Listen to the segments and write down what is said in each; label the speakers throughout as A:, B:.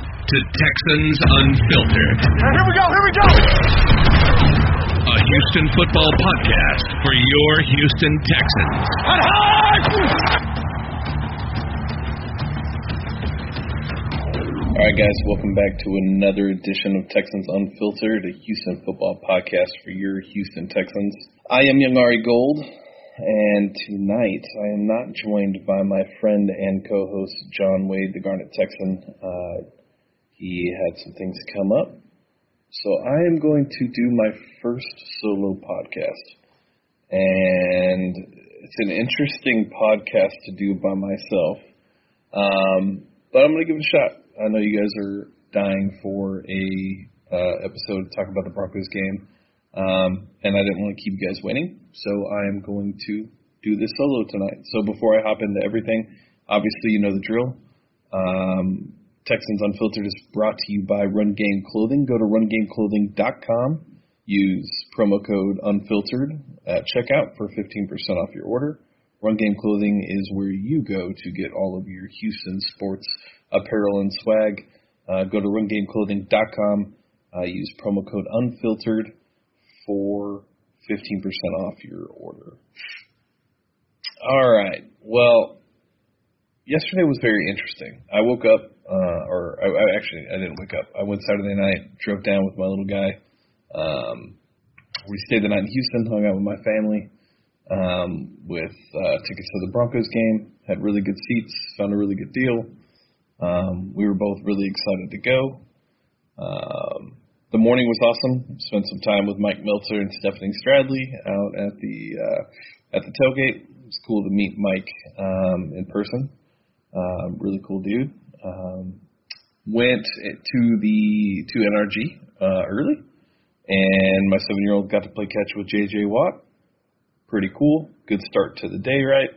A: to Texans Unfiltered.
B: Here we go, here we go!
A: A Houston football podcast for your Houston Texans.
C: All right, guys, welcome back to another edition of Texans Unfiltered, a Houston football podcast for your Houston Texans. I am Young Ari Gold, and tonight I am not joined by my friend and co-host John Wade, the Garnet Texan. Uh, he had some things come up, so I am going to do my first solo podcast, and it's an interesting podcast to do by myself. Um, but I'm going to give it a shot. I know you guys are dying for a uh, episode to talk about the Broncos game, um, and I didn't want to keep you guys waiting, so I am going to do this solo tonight. So before I hop into everything, obviously you know the drill. Um, Texans Unfiltered is brought to you by Run Game Clothing. Go to rungameclothing.com. Use promo code Unfiltered at checkout for 15% off your order. Run Game Clothing is where you go to get all of your Houston sports apparel and swag. Uh, go to rungameclothing.com. Uh, use promo code Unfiltered for 15% off your order. All right. Well, yesterday was very interesting. I woke up, uh, or I, I actually I didn't wake up. I went Saturday night, drove down with my little guy. Um, we stayed the night in Houston, hung out with my family, um, with uh, tickets to the Broncos game. Had really good seats, found a really good deal. Um, we were both really excited to go. Um, the morning was awesome. Spent some time with Mike Meltser and Stephanie Stradley out at the uh, at the tailgate. It was cool to meet Mike um, in person. Um, really cool dude. Um, went to the to NRG uh, early, and my seven year old got to play catch with JJ Watt. Pretty cool. Good start to the day, right?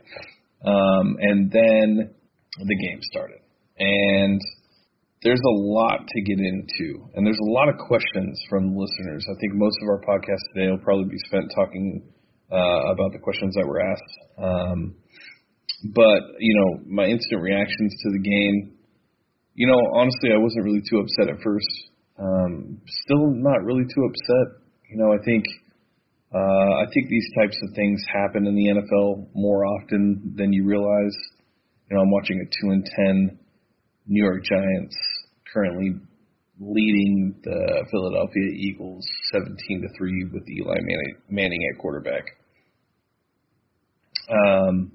C: Um, and then the game started, and there's a lot to get into, and there's a lot of questions from listeners. I think most of our podcast today will probably be spent talking uh, about the questions that were asked. Um, but you know, my instant reactions to the game, you know, honestly, I wasn't really too upset at first. Um, still not really too upset. You know, I think uh, I think these types of things happen in the NFL more often than you realize. You know, I'm watching a two and ten New York Giants currently leading the Philadelphia Eagles 17 to three with Eli Manning at quarterback. Um,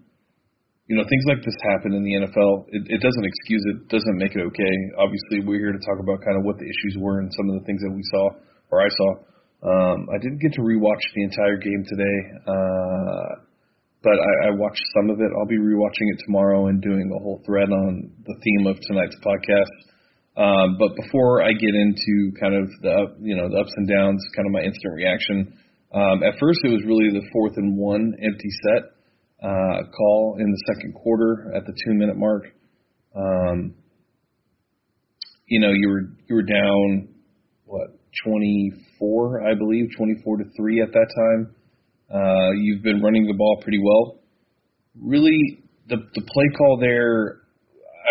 C: you know, things like this happen in the NFL. It, it doesn't excuse it, doesn't make it okay. Obviously, we're here to talk about kind of what the issues were and some of the things that we saw or I saw. Um, I didn't get to rewatch the entire game today, uh, but I, I watched some of it. I'll be rewatching it tomorrow and doing a whole thread on the theme of tonight's podcast. Um, but before I get into kind of the you know the ups and downs, kind of my instant reaction. Um, at first, it was really the fourth and one empty set uh, call in the second quarter at the two minute mark. Um, you know, you were you were down what 24, I believe, 24 to three at that time. Uh, you've been running the ball pretty well. Really, the the play call there,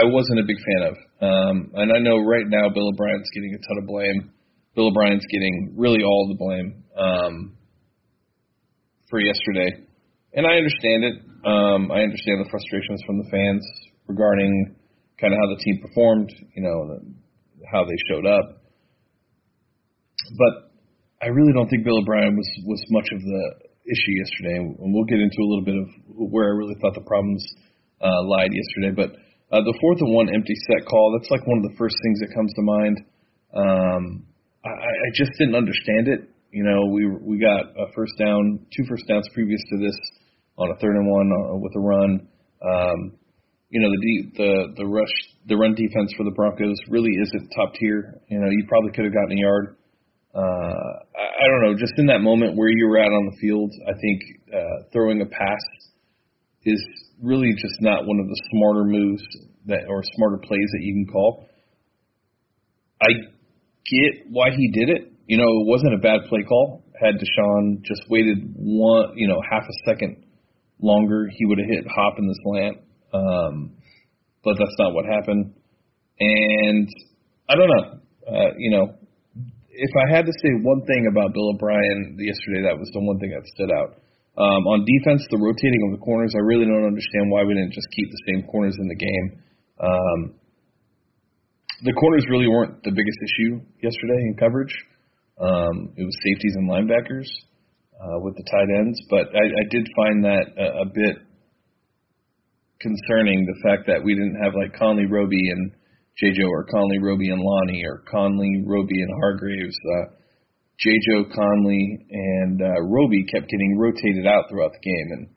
C: I wasn't a big fan of. Um, and I know right now Bill O'Brien's getting a ton of blame. Bill O'Brien's getting really all the blame um, for yesterday and I understand it. Um, I understand the frustrations from the fans regarding kind of how the team performed, you know, how they showed up. But I really don't think Bill O'Brien was was much of the issue yesterday, and we'll get into a little bit of where I really thought the problems uh, lied yesterday. But uh, the fourth and one empty set call, that's like one of the first things that comes to mind. Um, I, I just didn't understand it. You know, we we got a first down, two first downs previous to this on a third and one uh, with a run. Um, you know, the the the rush, the run defense for the Broncos really isn't top tier. You know, you probably could have gotten a yard. Uh, I, I don't know, just in that moment where you were at on the field, I think uh, throwing a pass is really just not one of the smarter moves that or smarter plays that you can call. I get why he did it. You know, it wasn't a bad play call. Had Deshaun just waited one, you know, half a second longer, he would have hit Hop in the slant. Um, but that's not what happened. And I don't know. Uh, you know, if I had to say one thing about Bill O'Brien yesterday, that was the one thing that stood out. Um, on defense, the rotating of the corners, I really don't understand why we didn't just keep the same corners in the game. Um, the corners really weren't the biggest issue yesterday in coverage. Um, it was safeties and linebackers uh, with the tight ends, but I, I did find that a, a bit concerning. The fact that we didn't have like Conley, Roby, and JJ, or Conley, Roby, and Lonnie, or Conley, Roby, and Hargreaves. Uh, JJ, Conley, and uh, Roby kept getting rotated out throughout the game, and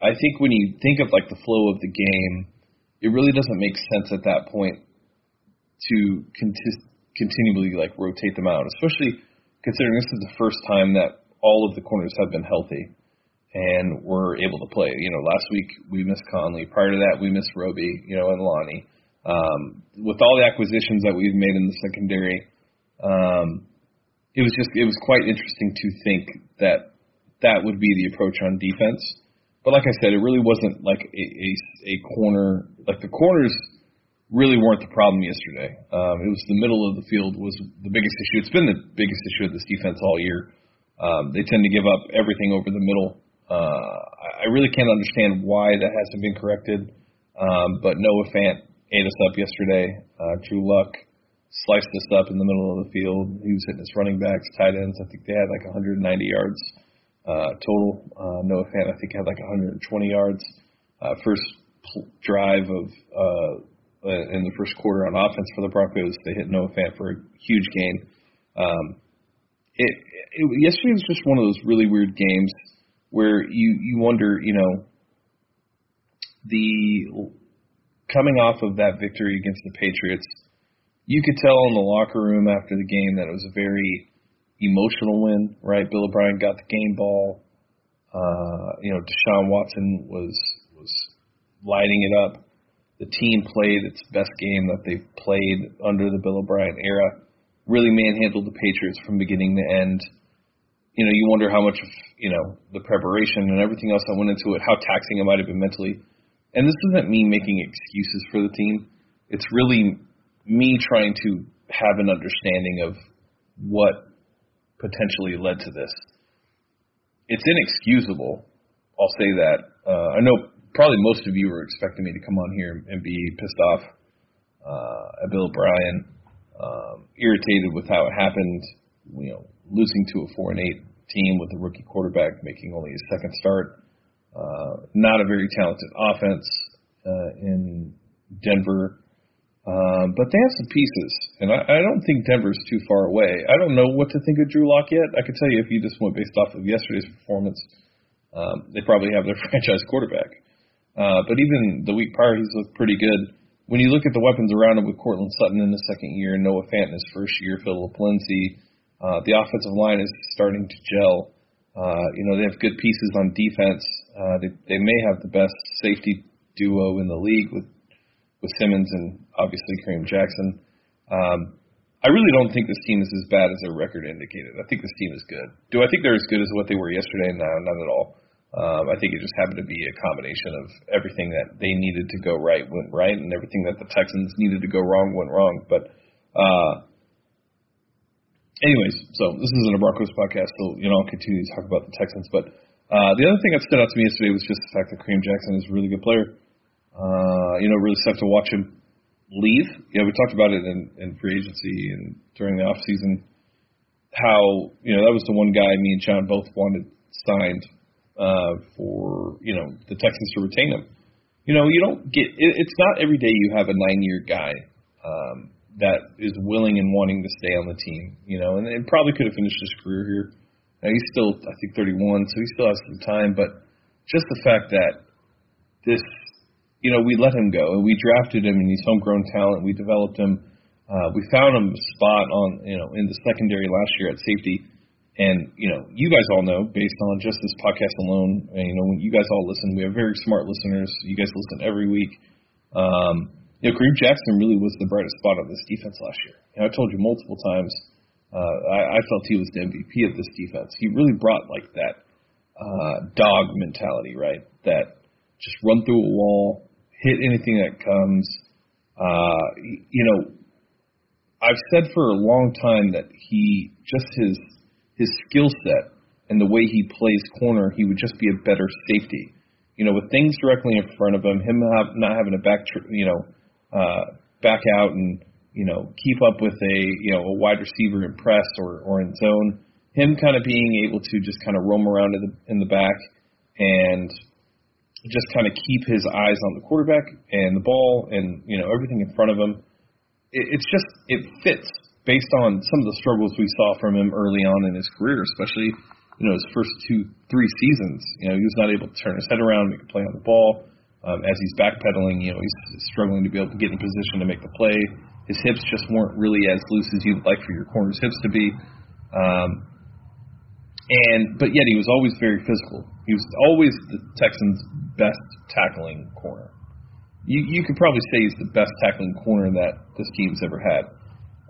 C: I think when you think of like the flow of the game, it really doesn't make sense at that point to conti- continually like rotate them out, especially considering this is the first time that all of the corners have been healthy and were able to play. You know, last week we missed Conley. Prior to that, we missed Roby. You know, and Lonnie. Um, with all the acquisitions that we've made in the secondary, um, it was just it was quite interesting to think that that would be the approach on defense. But like I said, it really wasn't like a, a, a corner. Like the corners really weren't the problem yesterday. Um, it was the middle of the field was the biggest issue. It's been the biggest issue of this defense all year. Um, they tend to give up everything over the middle. Uh, I really can't understand why that hasn't been corrected. Um, but Noah Fant ate us up yesterday. Uh, Drew Lock sliced us up in the middle of the field. He was hitting his running backs, tight ends. I think they had like 190 yards uh, total. Uh, Noah Fant, I think, had like 120 yards. Uh, first pl- drive of uh, in the first quarter on offense for the Broncos. They hit Noah Fant for a huge gain. Um, it, it yesterday was just one of those really weird games where you you wonder, you know, the coming off of that victory against the Patriots, you could tell in the locker room after the game that it was a very emotional win, right? Bill O'Brien got the game ball. Uh, you know, Deshaun Watson was was lighting it up the team played its best game that they've played under the Bill O'Brien era. Really manhandled the Patriots from beginning to end. You know, you wonder how much of you know the preparation and everything else that went into it, how taxing it might have been mentally. And this isn't me making excuses for the team. It's really me trying to have an understanding of what potentially led to this. It's inexcusable. I'll say that. Uh, I know probably most of you were expecting me to come on here and be pissed off uh, at Bill O'Brien, um, irritated with how it happened. You know, losing to a four and eight team with a rookie quarterback making only his second start. Uh, not a very talented offense uh, in Denver. Um, but they have some pieces, and I, I don't think Denver's too far away. I don't know what to think of Drew Lock yet. I could tell you if you just went based off of yesterday's performance, um, they probably have their franchise quarterback. Uh, but even the week prior, he's looked pretty good. When you look at the weapons around him with Courtland Sutton in the second year, Noah Fant in his first year, Phillip Lindsay, uh, the offensive line is starting to gel. Uh, you know, they have good pieces on defense. Uh, they, they may have the best safety duo in the league with with Simmons and obviously Kareem Jackson. Um, I really don't think this team is as bad as their record indicated. I think this team is good. Do I think they're as good as what they were yesterday? No, not at all. Um, I think it just happened to be a combination of everything that they needed to go right went right, and everything that the Texans needed to go wrong went wrong. But, uh, anyways, so this isn't a Broncos podcast, so you know I'll continue to talk about the Texans. But uh, the other thing that stood out to me yesterday was just the fact that Kareem Jackson is a really good player. Uh, you know, really sucked to watch him leave. Know, we talked about it in, in free agency and during the off season. How you know that was the one guy me and John both wanted signed uh, for you know the Texans to retain him. You know, you don't get it, it's not every day you have a nine-year guy um, that is willing and wanting to stay on the team. You know, and, and probably could have finished his career here. Now he's still, I think, 31, so he still has some time. But just the fact that this, you know, we let him go and we drafted him and he's homegrown talent. We developed him. Uh, we found him a spot on, you know, in the secondary last year at safety and you know, you guys all know based on just this podcast alone. And, you know, when you guys all listen, we have very smart listeners. You guys listen every week. Um, you know, Kareem Jackson really was the brightest spot on this defense last year. And I told you multiple times, uh, I, I felt he was the MVP of this defense. He really brought like that uh, dog mentality, right? That just run through a wall, hit anything that comes. Uh, you know, I've said for a long time that he just his his skill set and the way he plays corner, he would just be a better safety. You know, with things directly in front of him, him have, not having to back, you know, uh, back out and you know keep up with a you know a wide receiver in press or or in zone. Him kind of being able to just kind of roam around in the in the back and just kind of keep his eyes on the quarterback and the ball and you know everything in front of him. It, it's just it fits based on some of the struggles we saw from him early on in his career, especially you know his first two three seasons. You know he was not able to turn his head around, make a play on the ball. Um, as he's backpedaling, you know he's struggling to be able to get in position to make the play. His hips just weren't really as loose as you'd like for your corner's hips to be. Um, and but yet he was always very physical. He was always the Texans' best tackling corner. You you could probably say he's the best tackling corner that this team's ever had.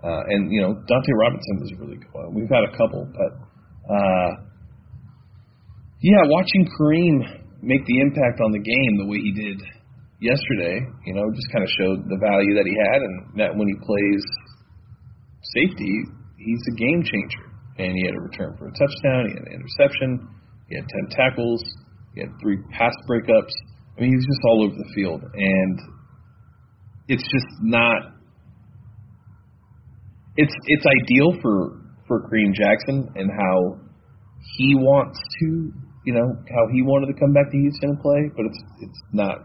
C: Uh, and you know Dunta Robinson was really good one. We've had a couple, but uh, yeah, watching Kareem make the impact on the game the way he did yesterday, you know, just kind of showed the value that he had, and that when he plays safety, he's a game changer and he had a return for a touchdown. He had an interception. He had ten tackles. He had three pass breakups. I mean, he was just all over the field, and it's just not. It's it's ideal for for Kareem Jackson and how he wants to, you know, how he wanted to come back to Houston and play, but it's it's not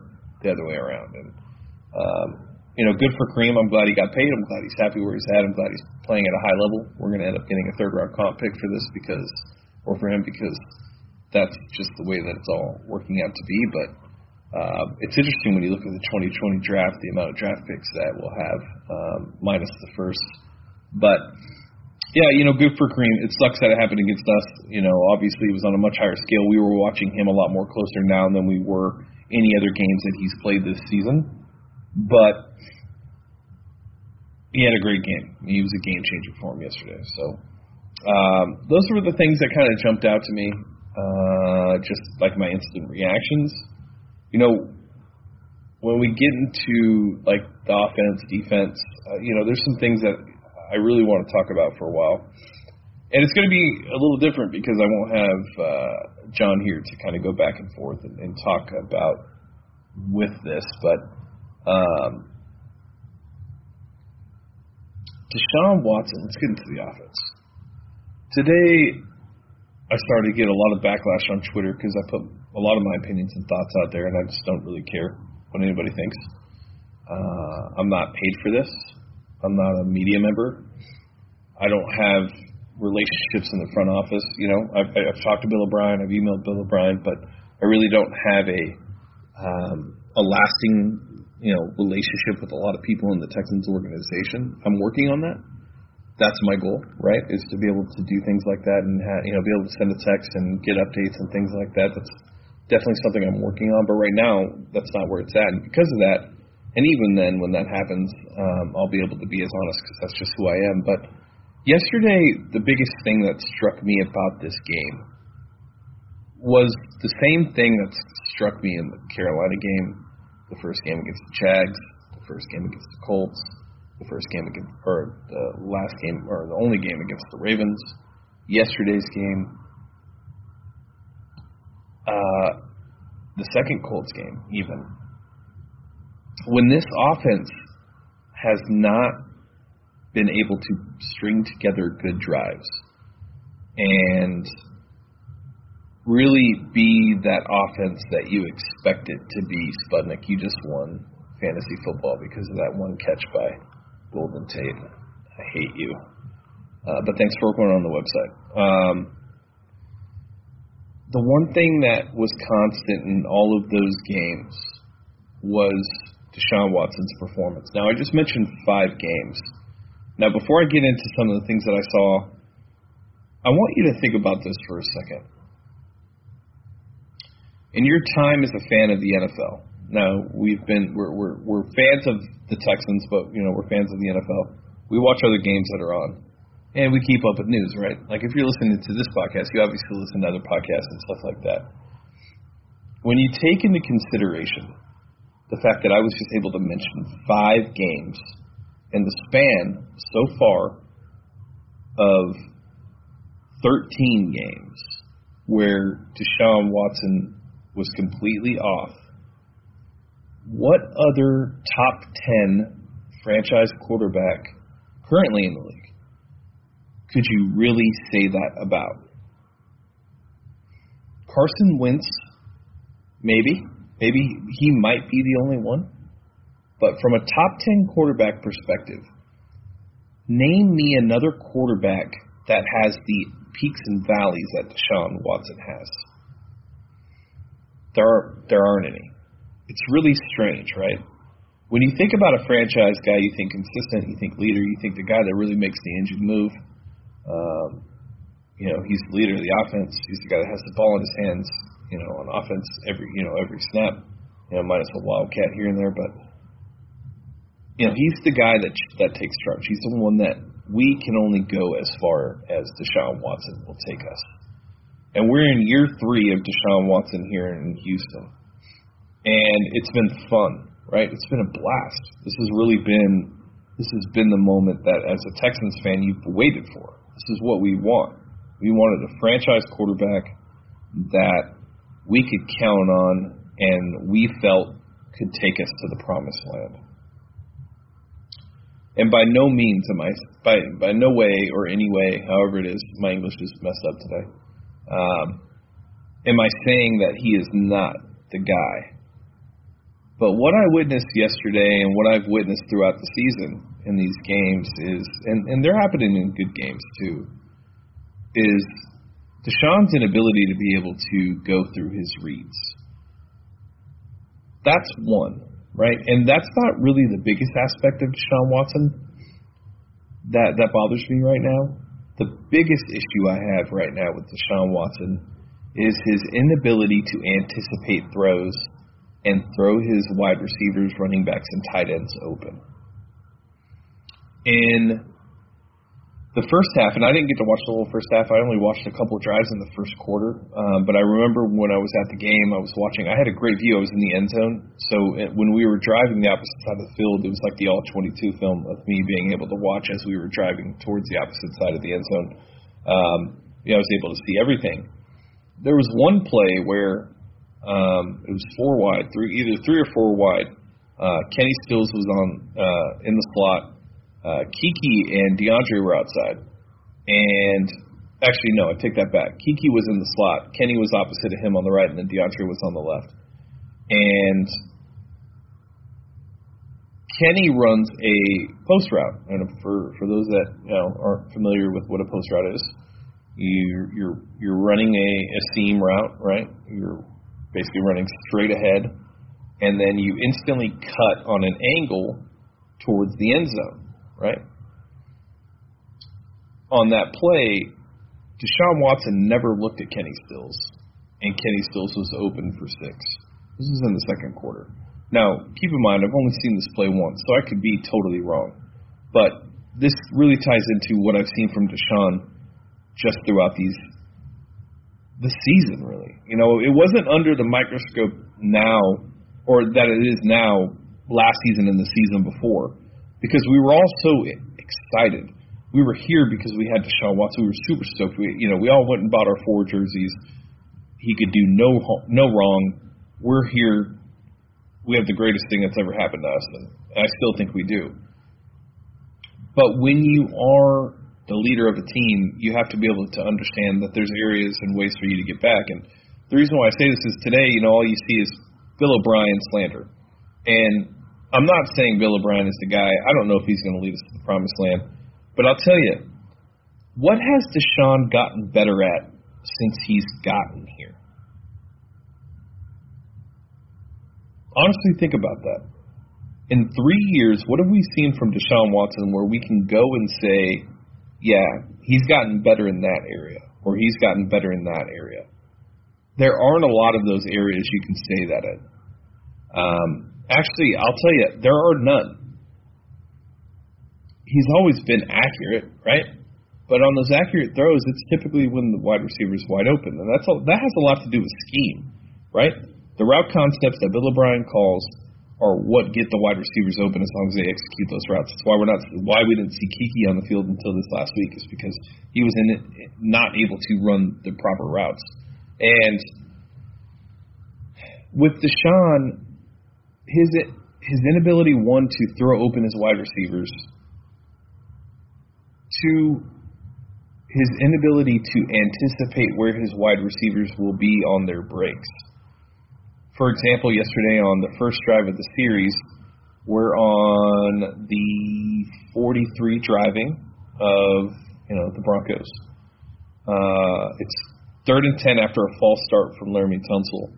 C: the other way around. And um, you know, good for Kareem. I'm glad he got paid. I'm glad he's happy where he's at. I'm glad he's playing at a high level. We're going to end up getting a third round comp pick for this because, or for him because that's just the way that it's all working out to be. But uh, it's interesting when you look at the 2020 draft, the amount of draft picks that we'll have, um, minus the first. But yeah, you know, good for Kareem. It sucks that it happened against us. You know, obviously it was on a much higher scale. We were watching him a lot more closer now than we were any other games that he's played this season. But he had a great game. He was a game changer for him yesterday. So um, those were the things that kind of jumped out to me, uh, just like my instant reactions. You know, when we get into like the offense, defense, uh, you know, there's some things that I really want to talk about for a while. And it's going to be a little different because I won't have uh, John here to kind of go back and forth and, and talk about with this, but um, Deshaun Watson, let's get into the offense. Today, I started to get a lot of backlash on Twitter because I put a lot of my opinions and thoughts out there, and I just don't really care what anybody thinks. Uh, I'm not paid for this. I'm not a media member. I don't have relationships in the front office. You know, I've, I've talked to Bill O'Brien, I've emailed Bill O'Brien, but I really don't have a um, a lasting you know relationship with a lot of people in the Texans organization. I'm working on that. That's my goal, right? Is to be able to do things like that and ha- you know be able to send a text and get updates and things like that. That's definitely something I'm working on. But right now, that's not where it's at. And because of that, and even then, when that happens, um, I'll be able to be as honest because that's just who I am. But yesterday, the biggest thing that struck me about this game was the same thing that struck me in the Carolina game the first game against the Jags, the first game against the Colts, the first game against, or the last game, or the only game against the Ravens, yesterday's game, uh, the second Colts game, even. When this offense has not been able to string together good drives and really be that offense that you expected to be, Spudnik. You just won fantasy football because of that one catch by Golden Tate. I hate you. Uh, but thanks for working on the website. Um, the one thing that was constant in all of those games was Deshaun Watson's performance. Now, I just mentioned five games. Now, before I get into some of the things that I saw, I want you to think about this for a second in your time as a fan of the NFL, now we've been we're we're we're fans of the Texans, but you know we're fans of the NFL. We watch other games that are on, and we keep up with news, right? Like if you're listening to this podcast, you obviously listen to other podcasts and stuff like that. When you take into consideration the fact that I was just able to mention five games in the span so far of 13 games where Deshaun Watson was completely off, what other top 10 franchise quarterback currently in the league could you really say that about? Carson Wentz, maybe. Maybe he might be the only one. But from a top 10 quarterback perspective, name me another quarterback that has the peaks and valleys that Deshaun Watson has. There are there aren't any. It's really strange, right? When you think about a franchise guy, you think consistent, you think leader, you think the guy that really makes the engine move. Um, you know, he's the leader of the offense. He's the guy that has the ball in his hands. You know, on offense every you know every snap. You know, minus a wildcat here and there, but you know he's the guy that that takes charge. He's the one that we can only go as far as Deshaun Watson will take us. And we're in year three of Deshaun Watson here in Houston, and it's been fun, right? It's been a blast. This has really been this has been the moment that, as a Texans fan, you've waited for. This is what we want. We wanted a franchise quarterback that we could count on and we felt could take us to the promised land. And by no means am I, by, by no way or any way, however it is, my English is messed up today, um, am I saying that he is not the guy. But what I witnessed yesterday and what I've witnessed throughout the season in these games is, and, and they're happening in good games too, is Deshaun's inability to be able to go through his reads. That's one, right? And that's not really the biggest aspect of Deshaun Watson that that bothers me right now. The biggest issue I have right now with Deshaun Watson is his inability to anticipate throws and throw his wide receivers, running backs, and tight ends open. In the first half, and I didn't get to watch the whole first half. I only watched a couple of drives in the first quarter. Um, but I remember when I was at the game, I was watching. I had a great view. I was in the end zone. So it, when we were driving the opposite side of the field, it was like the all 22 film of me being able to watch as we were driving towards the opposite side of the end zone. Um, yeah, I was able to see everything. There was one play where um, it was four wide, three either three or four wide. Uh, Kenny Stills was on uh, in the slot uh, Keke and DeAndre were outside. And actually, no, I take that back. Keke was in the slot. Kenny was opposite of him on the right, and then DeAndre was on the left. And Kenny runs a post route. And for for those that you know aren't familiar with what a post route is, you you're you're running a, a seam route, right? You're basically running straight ahead, and then you instantly cut on an angle towards the end zone right? On that play, Deshaun Watson never looked at Kenny Stills, and Kenny Stills was open for six. This is in the second quarter. Now, keep in mind, I've only seen this play once, so I could be totally wrong. But this really ties into what I've seen from Deshaun just throughout these the season really. You know, it wasn't under the microscope now or that it is now last season and the season before because we were all so excited. We were here because we had Deshaun Watson. We were super stoked. We, you know, we all went and bought our four jerseys. He could do no no wrong. We're here. We have the greatest thing that's ever happened to us, and I still think we do. But when you are the leader of a team, you have to be able to understand that there's areas and ways for you to get back. And the reason why I say this is today, you know, all you see is Bill O'Brien slander. And I'm not saying Bill O'Brien is the guy. I don't know if he's going to lead us to the promised land. But I'll tell you, what has Deshaun gotten better at since he's gotten here? Honestly, think about that. In three years, what have we seen from Deshaun Watson where we can go and say, yeah, he's gotten better in that area, or he's gotten better in that area? There aren't a lot of those areas you can say that in. Um, Actually, I'll tell you, there are none. He's always been accurate, right? But on those accurate throws, it's typically when the wide receiver is wide open, and that's a, that has a lot to do with scheme, right? The route concepts that Bill O'Brien calls are what get the wide receivers open as long as they execute those routes. That's why we're not why we didn't see Keke on the field until this last week is because he was in not able to run the proper routes. And with Deshaun, his his inability one to throw open his wide receivers, two his inability to anticipate where his wide receivers will be on their breaks for example, yesterday on the first drive of the series, we're on the 43 driving of you know the Broncos. Uh, it's third and ten after a false start from Laremy Tunsil.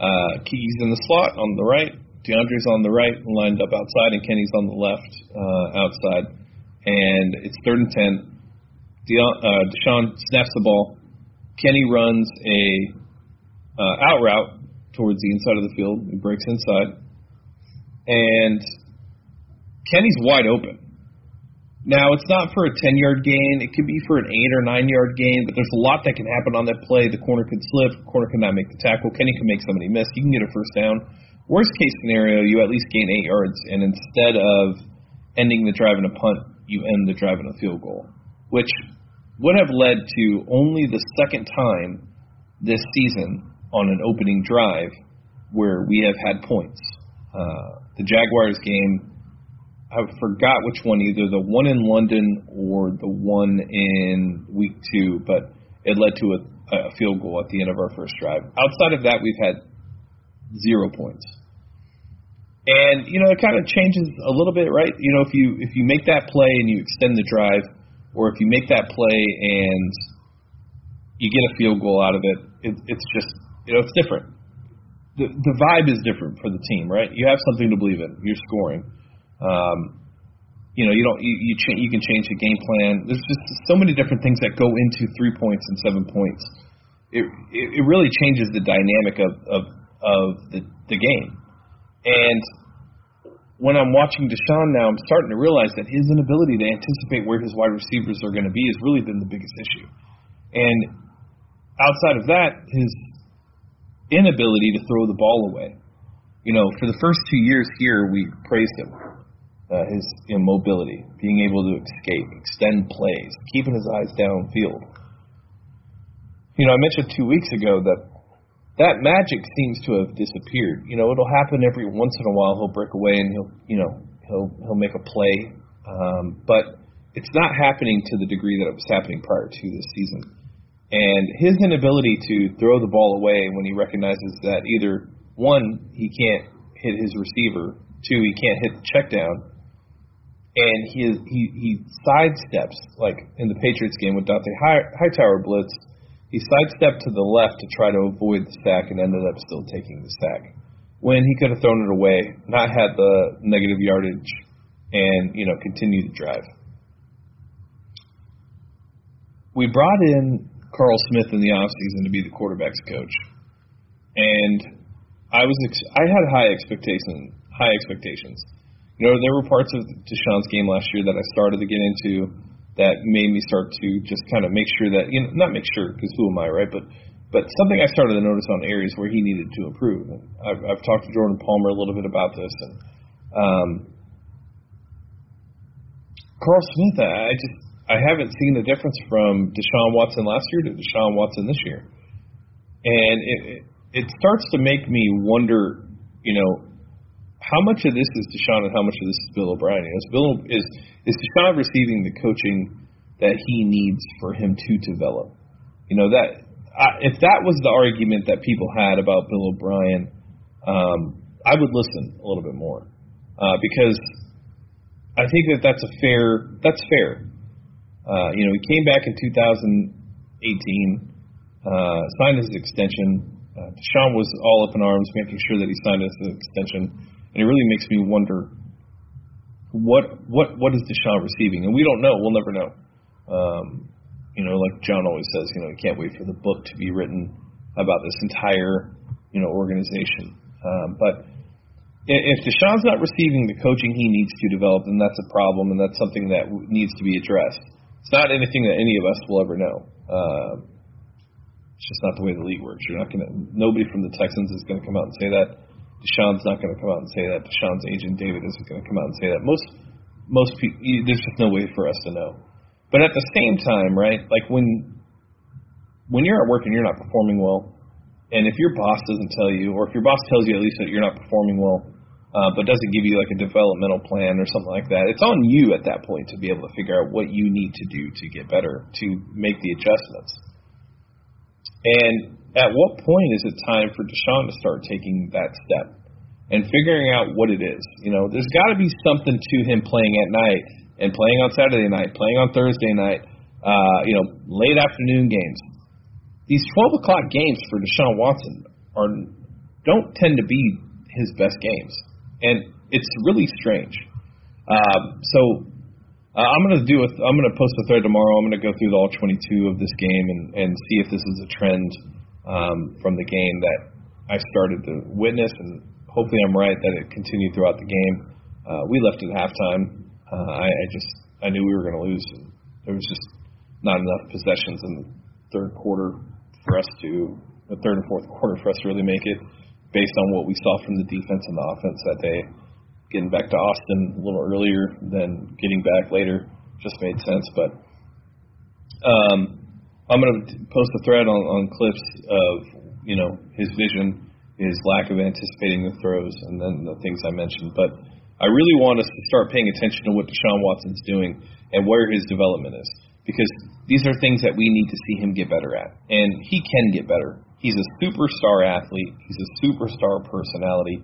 C: Uh, Keke's in the slot on the right. DeAndre's on the right, lined up outside, and Kenny's on the left, uh, outside. And it's third and ten. De- uh, Deshaun snaps the ball. Kenny runs a uh, out route towards the inside of the field. He breaks inside, and Kenny's wide open. Now it's not for a 10 yard gain. It could be for an eight or nine yard gain, but there's a lot that can happen on that play. The corner could slip, the corner could not make the tackle. Kenny could make somebody miss. You can get a first down. Worst case scenario, you at least gain eight yards, and instead of ending the drive in a punt, you end the drive in a field goal, which would have led to only the second time this season on an opening drive where we have had points. Uh, the Jaguars game, I forgot which one, either the one in London or the one in week two, but it led to a, a field goal at the end of our first drive. Outside of that, we've had zero points. And you know, it kind of changes a little bit, right? You know, if you if you make that play and you extend the drive, or if you make that play and you get a field goal out of it, it it's just you know, it's different. The the vibe is different for the team, right? You have something to believe in. You're scoring. Um, you know, you don't you you, cha- you can change the game plan. There's just so many different things that go into three points and seven points. It it, it really changes the dynamic of of of the the game. And when I'm watching Deshaun now, I'm starting to realize that his inability to anticipate where his wide receivers are going to be has really been the biggest issue. And outside of that, his inability to throw the ball away. You know, for the first two years here, we praised him. Uh, his immobility, being able to escape, extend plays, keeping his eyes downfield. You know, I mentioned two weeks ago that that magic seems to have disappeared. You know, it'll happen every once in a while. He'll break away and he'll, you know, he'll he'll make a play, um, but it's not happening to the degree that it was happening prior to this season. And his inability to throw the ball away when he recognizes that either one, he can't hit his receiver, two, he can't hit the check down, and he is, he he sidesteps like in the Patriots game with Dont'a Hightower blitz. He sidestepped to the left to try to avoid the sack and ended up still taking the sack. When he could have thrown it away, not had the negative yardage, and you know continue to drive. We brought in Carl Smith in the offseason to be the quarterbacks coach. And I was ex- I had high expectations high expectations. You know, there were parts of Deshaun's game last year that I started to get into that made me start to just kind of make sure that you know not make sure because who am I right, but but something I started to notice on areas where he needed to improve. And I've, I've talked to Jordan Palmer a little bit about this, and um, Carl Smith, I just I haven't seen the difference from Deshaun Watson last year to Deshaun Watson this year, and it it starts to make me wonder, you know, how much of this is Deshaun and how much of this is Bill O'Brien? Is Bill is is Deshaun receiving the coaching that he needs for him to develop? You know that I, if that was the argument that people had about Bill O'Brien, um, I would listen a little bit more uh, because I think that that's a fair that's fair. Uh, you know, he came back in 2018, uh, signed his extension. Uh, Deshaun was all up in arms, making sure that he signed his extension, and it really makes me wonder what what what is Deshaun receiving, and we don't know. We'll never know. Um, you know, like John always says, you know, he can't wait for the book to be written about this entire you know organization. Um, but if Deshaun's not receiving the coaching he needs to develop, then that's a problem, and that's something that needs to be addressed. It's not anything that any of us will ever know. Uh, it's just not the way the league works. You're not to. Nobody from the Texans is to come out and say that. Deshaun's not going to come out and say that. Deshaun's agent David isn't going to come out and say that. Most most people, there's just no way for us to know. But at the same time, right? Like when when you're at work and you're not performing well, and if your boss doesn't tell you, or if your boss tells you at least that you're not performing well, uh, but doesn't give you like a developmental plan or something like that, it's on you at that point to be able to figure out what you need to do to get better, to make the adjustments. And at what point is it time for Deshaun to start taking that step and figuring out what it is? You know, there's got to be something to him playing at night and playing on Saturday night, playing on Thursday night, uh, you know, late afternoon games. These 12 o'clock games for Deshaun Watson are don't tend to be his best games, and it's really strange. Um, so uh, I'm gonna do a, I'm gonna post a thread tomorrow. I'm gonna go through the all 22 of this game and, and see if this is a trend um, from the game that I started to witness, and hopefully I'm right that it continued throughout the game. Uh, we left at halftime. Uh, I, I just I knew we were going to lose. And there was just not enough possessions in the third quarter for us to the third and fourth quarter for us to really make it, based on what we saw from the defense and the offense that day. Getting back to Austin a little earlier than getting back later just made sense, but um, I'm going to post a thread on, on clips of you know his vision, his lack of anticipating the throws, and then the things I mentioned. But I really want us to start paying attention to what Deshaun Watson's doing and where his development is, because these are things that we need to see him get better at, and he can get better. He's a superstar athlete. He's a superstar personality,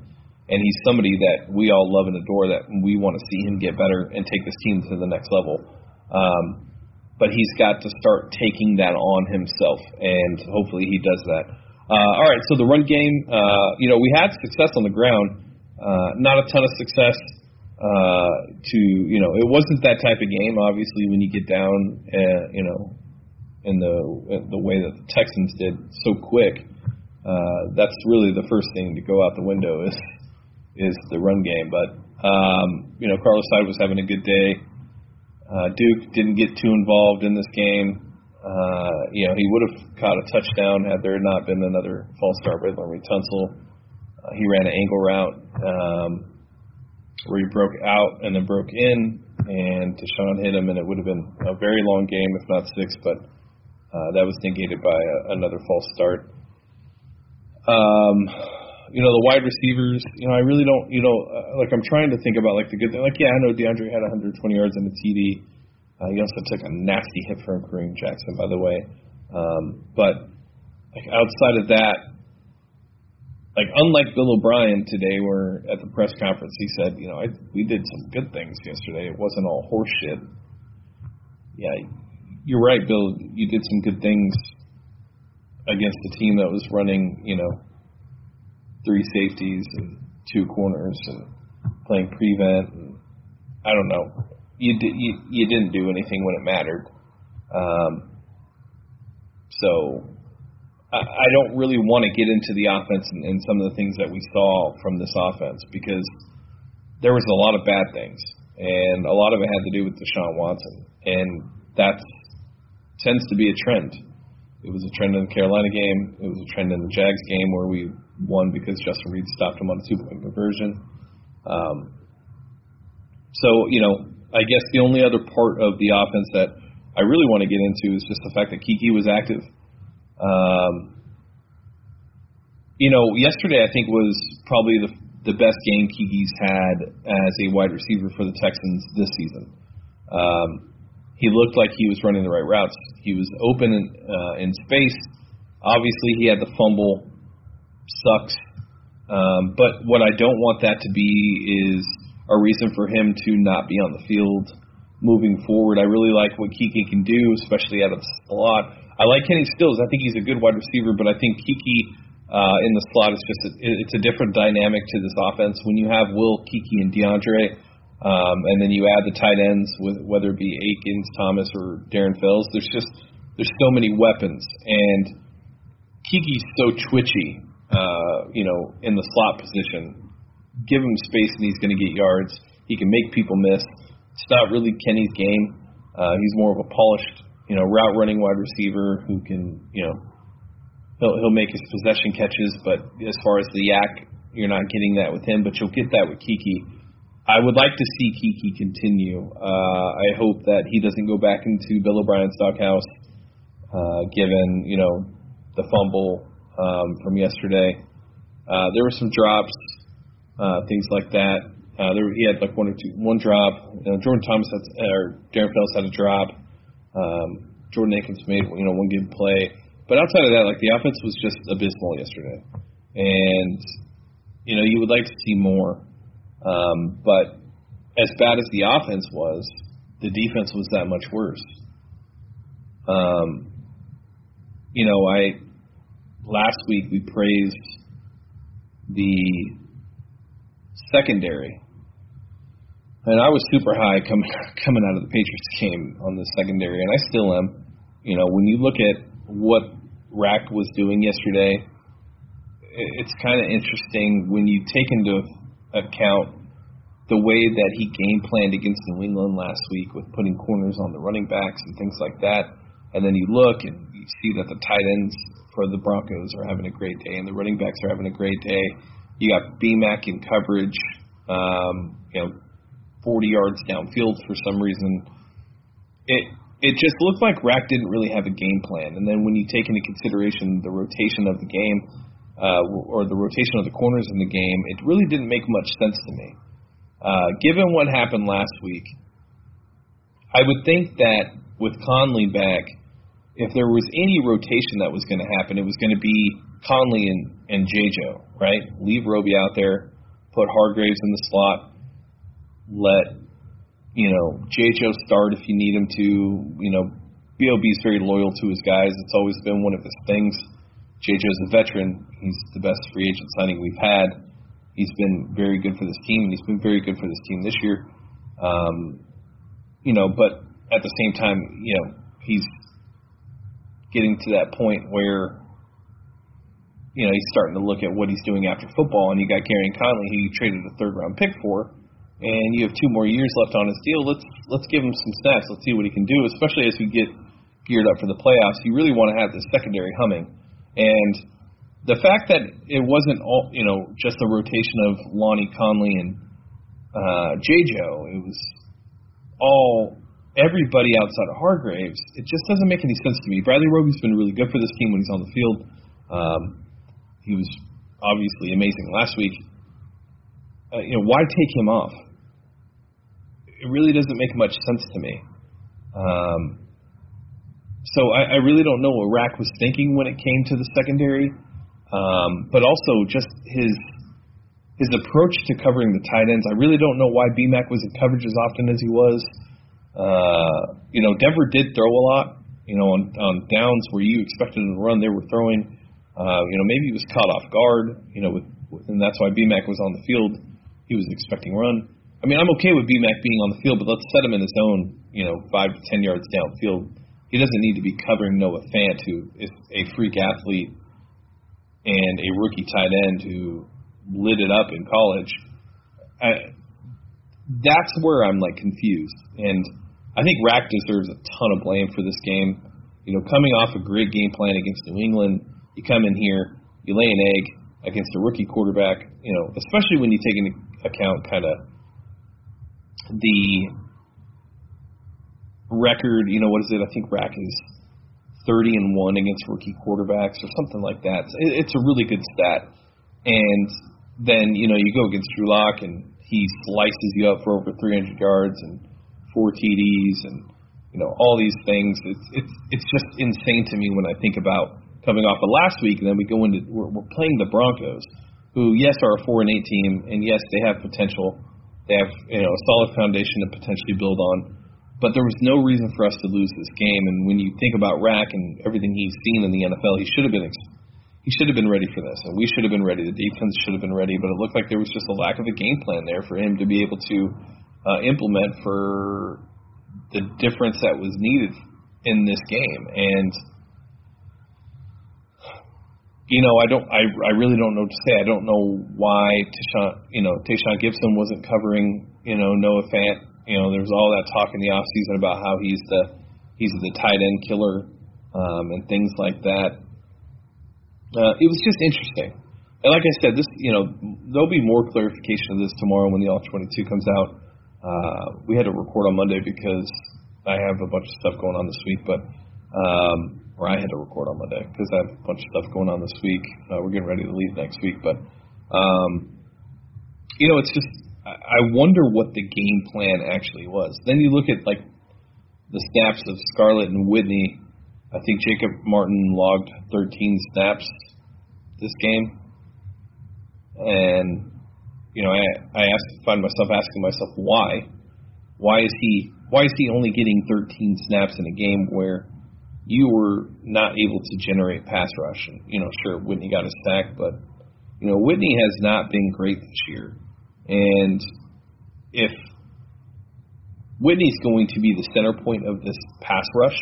C: and he's somebody that we all love and adore. That we want to see him get better and take this team to the next level. Um, but he's got to start taking that on himself, and hopefully he does that. Uh, all right, so the run game, uh, you know, we had success on the ground, uh, not a ton of success. Uh, to you know, it wasn't that type of game. Obviously, when you get down, uh, you know, in the the way that the Texans did so quick, uh, that's really the first thing to go out the window is is the run game. But um, you know, Carlos Hyde was having a good day. Uh, Duke didn't get too involved in this game. Uh, you know, he would have caught a touchdown had there not been another false start by Laremy Tunsil. Uh, he ran an angle route um, where he broke out and then broke in, and Deshaun hit him, and it would have been a very long game, if not six, but uh, that was negated by a, another false start. Um, you know, the wide receivers, you know, I really don't, you know, uh, like I'm trying to think about like the good thing. Like, yeah, I know DeAndre had 120 yards and a TD. Uh, he also took a nasty hit from Kareem Jackson, by the way. Um, but like outside of that, like unlike Bill O'Brien today, where at the press conference he said, you know, I, we did some good things yesterday. It wasn't all horseshit. Yeah, you're right, Bill. You did some good things against the team that was running, you know, three safeties and two corners and playing prevent. And I don't know. You did you, you didn't do anything when it mattered. Um, so I, I don't really want to get into the offense and, and some of the things that we saw from this offense because there was a lot of bad things and a lot of it had to do with Deshaun Watson and that tends to be a trend. It was a trend in the Carolina game. It was a trend in the Jags game where we won because Justin Reid stopped him on a two point conversion. Um, so, you know, I guess the only other part of the offense that I really want to get into is just the fact that Keke was active. Um, you know, yesterday I think was probably the the best game Keke's had as a wide receiver for the Texans this season. Um, he looked like he was running the right routes. He was open in, uh, in space. Obviously, he had the fumble. Sucks. Um, but what I don't want that to be is a reason for him to not be on the field moving forward. I really like what Keke can do, especially out of the slot. I like Kenny Stills. I think he's a good wide receiver, but I think Keke uh, in the slot is just a, it's a different dynamic to this offense. When you have Will, Keke, and DeAndre, um, and then you add the tight ends with whether it be Akins, Thomas, or Darren Fells. There's just there's so many weapons, and Keke's so twitchy. Uh, you know, in the slot position, give him space and he's going to get yards. He can make people miss. It's not really Kenny's game. Uh, he's more of a polished, you know, route running wide receiver who can, you know, he'll he'll make his possession catches, but as far as the YAC you're not getting that with him, but you'll get that with Keke. I would like to see Keke continue. Uh, I hope that he doesn't go back into Bill O'Brien's doghouse, uh, given you know the fumble um, from yesterday. Uh, there were some drops, uh, things like that. Uh, there, he had like one or two, one drop. You know, Jordan Thomas had, or Darren Fells had a drop. Um, Jordan Akins made you know one good play, but outside of that, like the offense was just abysmal yesterday, and you know you would like to see more. Um, but as bad as the offense was, the defense was that much worse. Um, you know, I last week we praised the secondary, and I was super high coming coming out of the Patriots game on the secondary, and I still am. You know, when you look at what Rack was doing yesterday, it's kind of interesting when you take into account the way that he game planned against New England last week with putting corners on the running backs and things like that. And then you look and see that the tight ends for the Broncos are having a great day and the running backs are having a great day. You got BMAC in coverage, um, you know, 40 yards downfield for some reason. It it just looked like Rack didn't really have a game plan. And then when you take into consideration the rotation of the game, uh, or the rotation of the corners in the game, it really didn't make much sense to me. Uh, given what happened last week, I would think that with Conley back, if there was any rotation that was going to happen, it was going to be Conley and, and JJo, right? Leave Roby out there, put Hargreaves in the slot, let, you know, JJo start if you need him to. You know, Bob is very loyal to his guys. It's always been one of his things. JJo's a veteran. He's the best free agent signing we've had. He's been very good for this team, and he's been very good for this team this year. Um, you know, but at the same time, you know, he's getting to that point where, you know, he's starting to look at what he's doing after football, and you got Gareon Conley, who you traded a third round pick for, and you have two more years left on his deal. Let's let's give him some snaps. Let's see what he can do, especially as we get geared up for the playoffs. You really want to have the secondary humming. And the fact that it wasn't all, you know, just a rotation of Lonnie Conley and uh, JJo, it was all everybody outside of Hargreaves. It just doesn't make any sense to me. Bradley Roby's been really good for this team when he's on the field. Um, he was obviously amazing last week. Uh, you know, why take him off? It really doesn't make much sense to me. Um, so I, I really don't know what Rack was thinking when it came to the secondary, um, but also just his his approach to covering the tight ends. I really don't know why BMAC was in coverage as often as he was. You know, Denver did throw a lot. You know, on, on downs where you expected him to run, they were throwing. Uh, you know, maybe he was caught off guard. You know, with, and that's why BMAC was on the field. He was expecting run. I mean, I'm okay with BMAC being on the field, but let's set him in his zone. You know, five to ten yards downfield he doesn't need to be covering Noah Fant, who is a freak athlete and a rookie tight end who lit it up in college. I, that's where I'm like confused, and I think Rack deserves a ton of blame for this game. You know, coming off a great game plan against New England, you come in here, you lay an egg against a rookie quarterback. You know, especially when you take into account kind of the record, you know, what is it? I think Rack is 30 and 1 against rookie quarterbacks or something like that. It's a really good stat. And then, you know, you go against Drew Lock and he slices you up for over 300 yards and four TDs and, you know, all these things. It's, it's, it's just insane to me when I think about coming off of last week and then we go into, we're, we're playing the Broncos, who, yes, are a 4 and 8 team and yes, they have potential. They have, you know, a solid foundation to potentially build on but there was no reason for us to lose this game. And when you think about Rack and everything he's seen in the NFL, he should have been he should have been ready for this, and we should have been ready. The defense should have been ready, but it looked like there was just a lack of a game plan there for him to be able to uh, implement for the difference that was needed in this game. And you know, I don't, I, I really don't know to say. I don't know why Tashaun, you know, Tashaun Gipson wasn't covering, you know, Noah Fant you know, there was all that talk in the off season about how he's the he's the tight end killer um, and things like that. Uh, it was just interesting. and like I said, this you know there'll be more clarification of this tomorrow when the all 22 comes out. Uh, we had to record on Monday because I have a bunch of stuff going on this week, but um, or I had to record on Monday because I have a bunch of stuff going on this week. Uh, we're getting ready to leave next week, but um, you know, it's just I wonder what the game plan actually was. Then you look at like the snaps of Scarlett and Whitney. I think Jacob Martin logged 13 snaps this game, and you know, I I ask, find myself asking myself why. Why is he why is he only getting 13 snaps in a game where you were not able to generate pass rush? And you know, sure, Whitney got a sack, but you know, Whitney has not been great this year. And if Whitney's going to be the center point of this pass rush,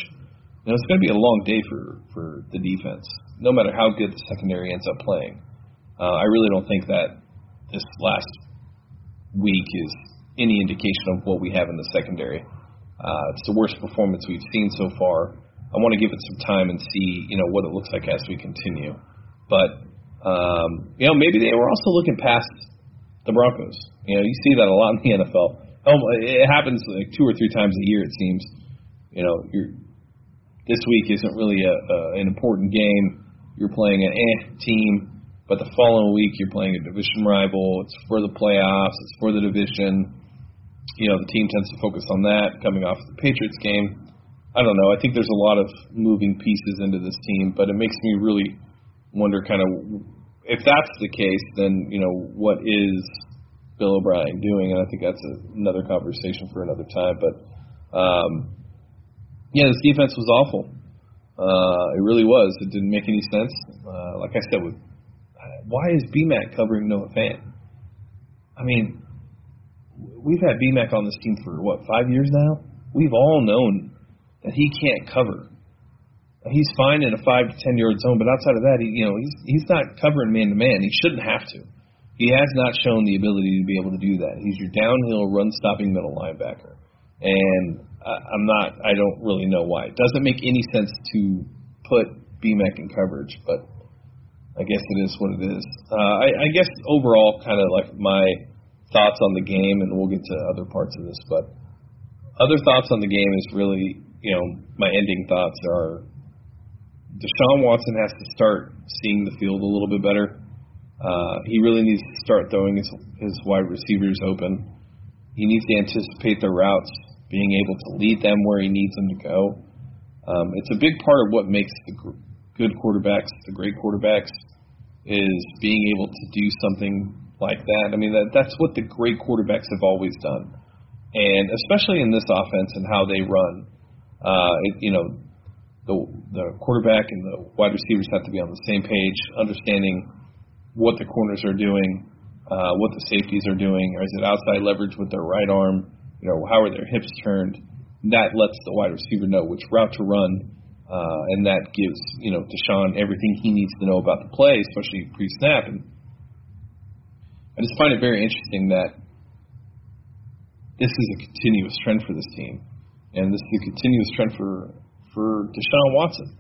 C: know, it's going to be a long day for for the defense. No matter how good the secondary ends up playing, uh, I really don't think that this last week is any indication of what we have in the secondary. Uh, it's the worst performance we've seen so far. I want to give it some time and see, you know, what it looks like as we continue. But um, you know, maybe they were also looking past the Broncos. You know, you see that a lot in the NFL. Oh, it happens like two or three times a year. It seems. You know, you're this week isn't really a, a an important game. You're playing an eh team, but the following week you're playing a division rival. It's for the playoffs. It's for the division. You know, the team tends to focus on that. Coming off the Patriots game, I don't know. I think there's a lot of moving pieces into this team, but it makes me really wonder kind of if that's the case, then you know what is Bill O'Brien doing? And I think that's a, another conversation for another time. But um, yeah, this defense was awful. Uh, it really was. It didn't make any sense. Uh, like I said, with why is BMAC covering Noah Fant? I mean, we've had BMAC on this team for what five years now. We've all known that he can't cover he's fine in a five to ten yard zone, but outside of that, he, you know, he's he's not covering man to man. He shouldn't have to. He has not shown the ability to be able to do that. He's your downhill run stopping middle linebacker, and I, I'm not. I don't really know why. It doesn't make any sense to put BMAC in coverage, but I guess it is what it is. Uh, I, I guess overall, kind of like my thoughts on the game, and we'll get to other parts of this, but other thoughts on the game is really, you know, my ending thoughts are Deshaun Watson has to start seeing the field a little bit better. Uh, he really needs to start throwing his, his wide receivers open. He needs to anticipate their routes, being able to lead them where he needs them to go. Um, it's a big part of what makes the good quarterbacks the great quarterbacks is being able to do something like that. I mean, that that's what the great quarterbacks have always done, and especially in this offense and how they run. Uh, it, you know, the the quarterback and the wide receivers have to be on the same page, understanding what the corners are doing, uh, what the safeties are doing. Or is it outside leverage with their right arm? You know, how are their hips turned? That lets the wide receiver know which route to run, uh, and that gives you know Deshaun everything he needs to know about the play, especially pre-snap. And I just find it very interesting that this is a continuous trend for this team, and this is a continuous trend for for Deshaun Watson.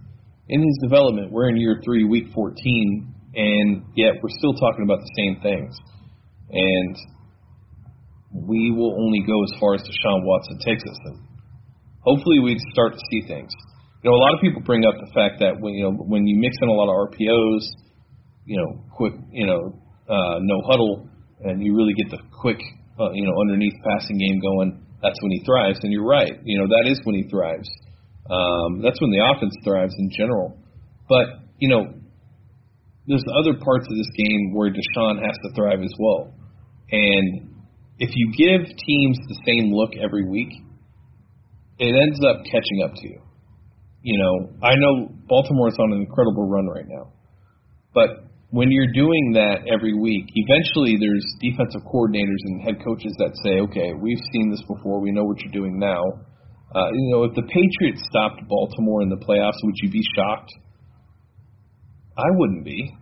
C: In his development, we're in year three, week 14, and yet we're still talking about the same things. And we will only go as far as Deshaun Watson takes us. And hopefully, we start to see things. You know, a lot of people bring up the fact that when you know when you mix in a lot of RPOs, you know, quick, you know, uh, no huddle, and you really get the quick, uh, you know, underneath passing game going. That's when he thrives. And you're right. You know, that is when he thrives. Um, that's when the offense thrives in general. But you know, there's other parts of this game where Deshaun has to thrive as well. And if you give teams the same look every week, it ends up catching up to you. You know, I know Baltimore's on an incredible run right now, but when you're doing that every week, eventually there's defensive coordinators and head coaches that say, okay, we've seen this before, we know what you're doing now uh, you know, if the Patriots stopped Baltimore in the playoffs, would you be shocked? I wouldn't be.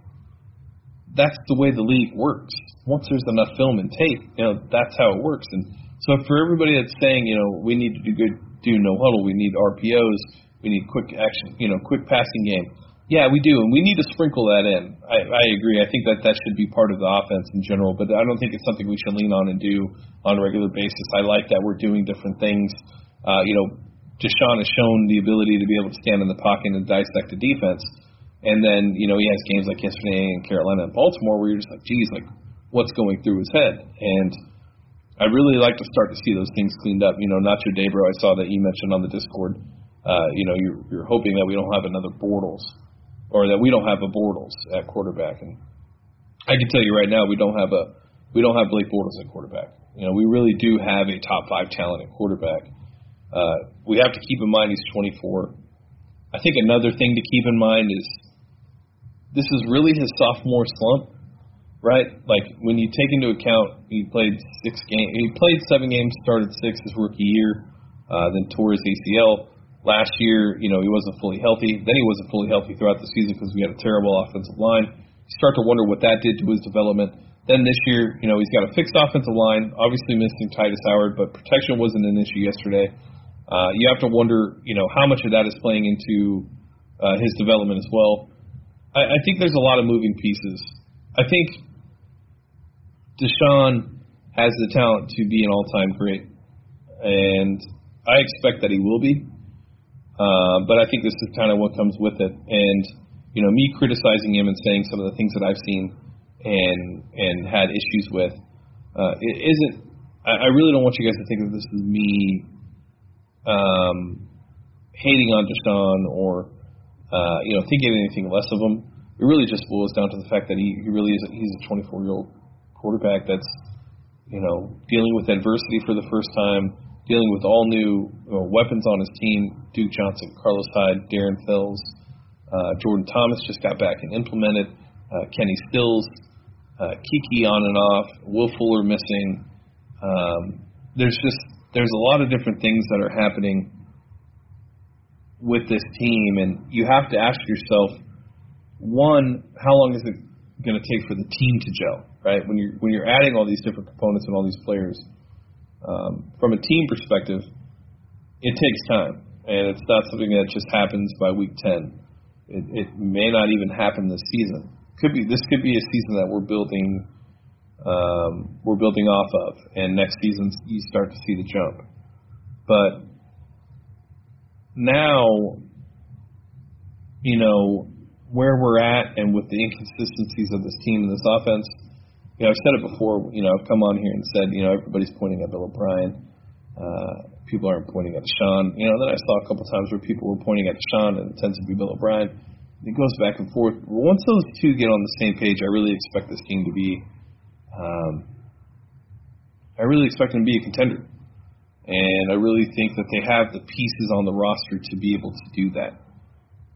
C: That's the way the league works. Once there's enough film and tape, you know, that's how it works. And so for everybody that's saying, you know, we need to do good, do no huddle, we need RPOs, we need quick action, you know, quick passing game. Yeah, we do, and we need to sprinkle that in. I, I agree. I think that that should be part of the offense in general, but I don't think it's something we should lean on and do on a regular basis. I like that we're doing different things. Uh, you know, Deshaun has shown the ability to be able to stand in the pocket and dissect the defense. And then, you know, he has games like yesterday in Carolina and Baltimore where you're just like, geez, like, what's going through his head? And I really like to start to see those things cleaned up. You know, Nacho Debro, I saw that you mentioned on the Discord. Uh, you know, you're, you're hoping that we don't have another Bortles or that we don't have a Bortles at quarterback. And I can tell you right now, we don't have a we don't have Blake Bortles at quarterback. You know, we really do have a top five talent at quarterback. Uh, we have to keep in mind he's 24. I think another thing to keep in mind is this is really his sophomore slump, right? Like when you take into account he played six games, he played seven games, started six his rookie year, uh, then tore his ACL. Last year, you know, he wasn't fully healthy. Then he wasn't fully healthy throughout the season because we had a terrible offensive line. You start to wonder what that did to his development. Then this year, you know, he's got a fixed offensive line, obviously missing Tytus Howard, but protection wasn't an issue yesterday. Uh, you have to wonder, you know, how much of that is playing into uh, his development as well. I, I think there's a lot of moving pieces. I think Deshaun has the talent to be an all-time great, and I expect that he will be. Uh, but I think this is kind of what comes with it. And you know, me criticizing him and saying some of the things that I've seen and and had issues with, uh, it isn't. I, I really don't want you guys to think that this is me um, hating on Deshaun or uh, you know thinking anything less of him. It really just boils down to the fact that he, he really is. He's a 24 year old quarterback that's you know dealing with adversity for the first time dealing with all new uh, weapons on his team Duke Johnson, Carlos Hyde, Darren Fells, uh, Jordan Thomas just got back and implemented, uh, Kenny Stills, uh, Keke on and off, Will Fuller missing. Um, there's just there's a lot of different things that are happening with this team, and you have to ask yourself, one, how long is it going to take for the team to gel? Right when you're when you're adding all these different components and all these players um, from a team perspective, it takes time, and it's not something that just happens by week 10. It, it may not even happen this season. Could be this could be a season that we're building um, we're building off of, and next season you start to see the jump. But now, you know where we're at, and with the inconsistencies of this team and this offense you know, I've said it before. You know, I've come on here and said, you know, everybody's pointing at Bill O'Brien. Uh, people aren't pointing at Deshaun. You know, then I saw a couple times where people were pointing at Deshaun, and it tends to be Bill O'Brien. It goes back and forth. Once those two get on the same page, I really expect this team to be. Um, I really expect them to be a contender, and I really think that they have the pieces on the roster to be able to do that.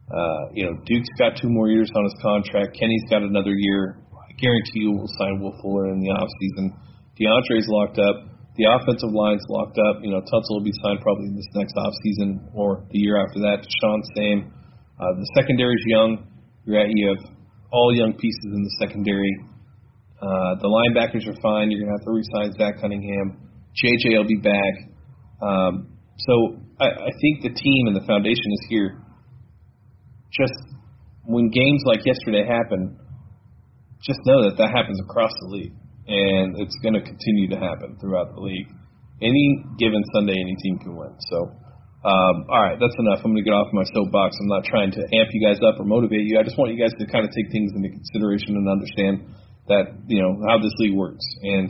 C: Uh, you know, Duke's got two more years on his contract. Kenny's got another year guarantee you we'll sign Will Fuller in the offseason. DeAndre's locked up. The offensive line's locked up. You know, Tunsil will be signed probably in this next offseason or the year after that. Deshaun same. Uh, the secondary's young. You're at, you have all young pieces in the secondary. Uh, the linebackers are fine. You're to have to re-sign Zach Cunningham. JJ will be back. Um, so I, I think the team and the foundation is here. Just when games like yesterday happen, just know that that happens across the league, and it's going to continue to happen throughout the league. Any given Sunday, any team can win. So, um, all right, that's enough. I'm going to get off my soapbox. I'm not trying to amp you guys up or motivate you. I just want you guys to kind of take things into consideration and understand that you know how this league works, and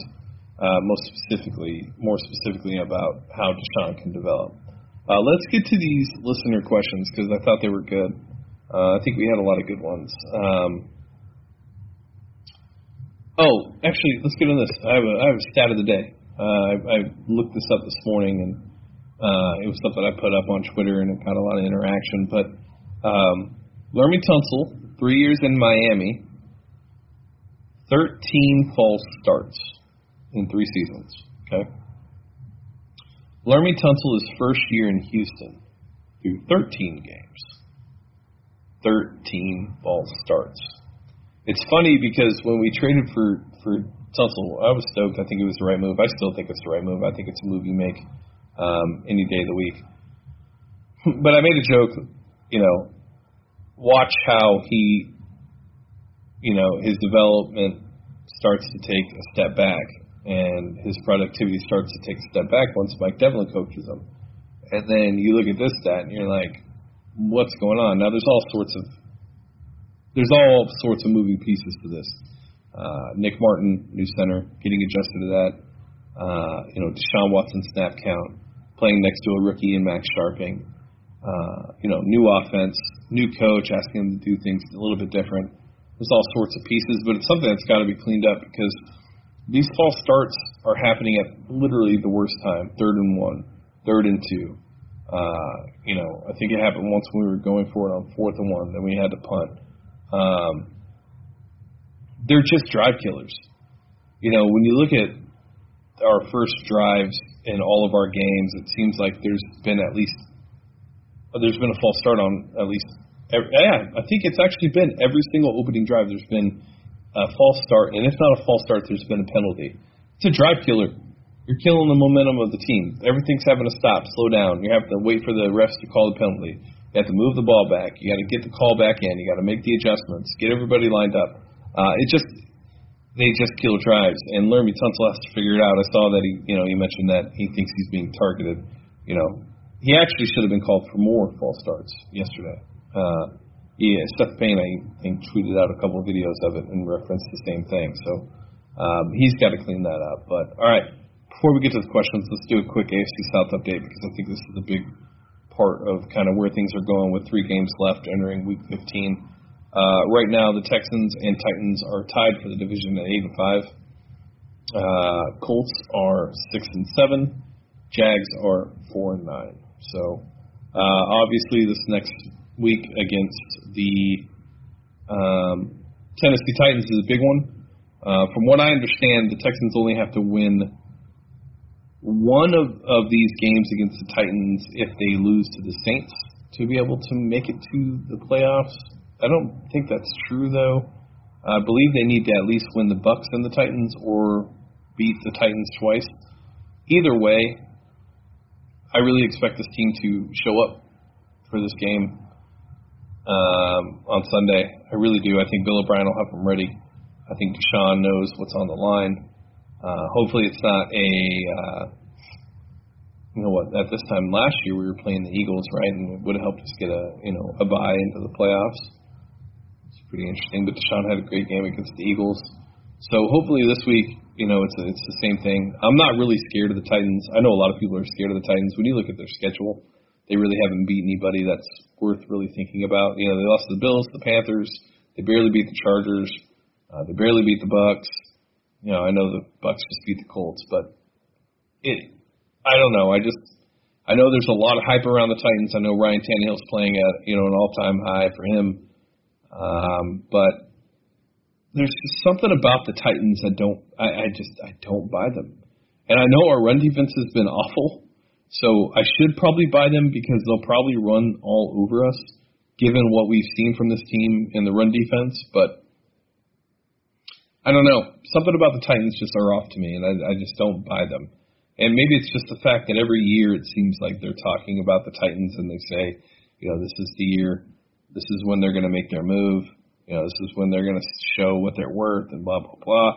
C: uh, most specifically, more specifically about how Deshaun can develop. Uh, let's get to these listener questions because I thought they were good. Uh, I think we had a lot of good ones. Um, Oh, actually, let's get on this. I have a, I have a stat of the day. Uh, I, I looked this up this morning, and uh, it was something I put up on Twitter, and it got a lot of interaction. But um, Laremy Tunsil, three years in Miami, 13 false starts in three seasons. Okay. Laremy Tunsil, his first year in Houston, through 13 games, 13 false starts it's funny because when we traded for for Tunsil, I was stoked. I think it was the right move. I still think it's the right move. I think it's a move you make um, any day of the week. but I made a joke, you know, watch how he, you know, his development starts to take a step back and his productivity starts to take a step back once Mike Devlin coaches him. And then you look at this stat and you're like, what's going on? Now there's all sorts of there's all sorts of moving pieces to this. Uh, Nick Martin, new center, getting adjusted to that. Uh, you know, Deshaun Watson snap count, playing next to a rookie in Max Scharping. Uh, you know, new offense, new coach asking him to do things a little bit different. There's all sorts of pieces, but it's something that's got to be cleaned up because these false starts are happening at literally the worst time. Third and one, third and two. Uh, you know, I think it happened once when we were going for it on fourth and one, then we had to punt. Um, they're just drive killers. You know, when you look at our first drives in all of our games, it seems like there's been at least there's been a false start on at least. Every, yeah, I think it's actually been every single opening drive. There's been a false start, and if not a false start, there's been a penalty. It's a drive killer. You're killing the momentum of the team. Everything's having to stop, slow down. You have to wait for the refs to call the penalty. You have to move the ball back. You got to get the call back in. You got to make the adjustments. Get everybody lined up. Uh, it just they just kill drives. And Laremy Tunsil has to figure it out. I saw that he, you know, he mentioned that he thinks he's being targeted. You know, he actually should have been called for more false starts yesterday. Uh, yeah, Seth Payne, I think, tweeted out a couple of videos of it and referenced the same thing. So um, he's got to clean that up. But all right, before we get to the questions, let's do a quick AFC South update because I think this is a big part of kind of where things are going with three games left entering Week 15. Uh, right now, the Texans and Titans are tied for the division at eight and five. Uh, Colts are six and seven. Jags are four and nine. So uh, obviously, this next week against the um, Tennessee Titans is a big one. Uh, from what I understand, the Texans only have to win one of, of these games against the Titans if they lose to the Saints to be able to make it to the playoffs. I don't think that's true though. I believe they need to at least win the Bucks and the Titans or beat the Titans twice. Either way, I really expect this team to show up for this game um, on Sunday. I really do. I think Bill O'Brien will have them ready. I think Deshaun knows what's on the line. Uh, hopefully, it's not a uh, you know what. At this time last year, we were playing the Eagles, right, and it would have helped us get a you know a bye into the playoffs. It's pretty interesting. But Deshaun had a great game against the Eagles, so hopefully this week, you know, it's a, it's the same thing. I'm not really scared of the Titans. I know a lot of people are scared of the Titans. When you look at their schedule, they really haven't beat anybody that's worth really thinking about. You know, they lost to the Bills, the Panthers. They barely beat the Chargers. Uh, they barely beat the Bucks. You know, I know the Bucks just beat the Colts, but it. I don't know. I just I know there's a lot of hype around the Titans. I know Ryan Tannehill's playing at you know an all-time high for him, um, but there's just something about the Titans that don't. I, I just I don't buy them, and I know our run defense has been awful, so I should probably buy them because they'll probably run all over us, given what we've seen from this team in the run defense. But I don't know. Something about the Titans just are off to me, and I, I just don't buy them. And maybe it's just the fact that every year it seems like they're talking about the Titans and they say, you know, this is the year, this is when they're going to make their move, you know, this is when they're going to show what they're worth and blah blah blah.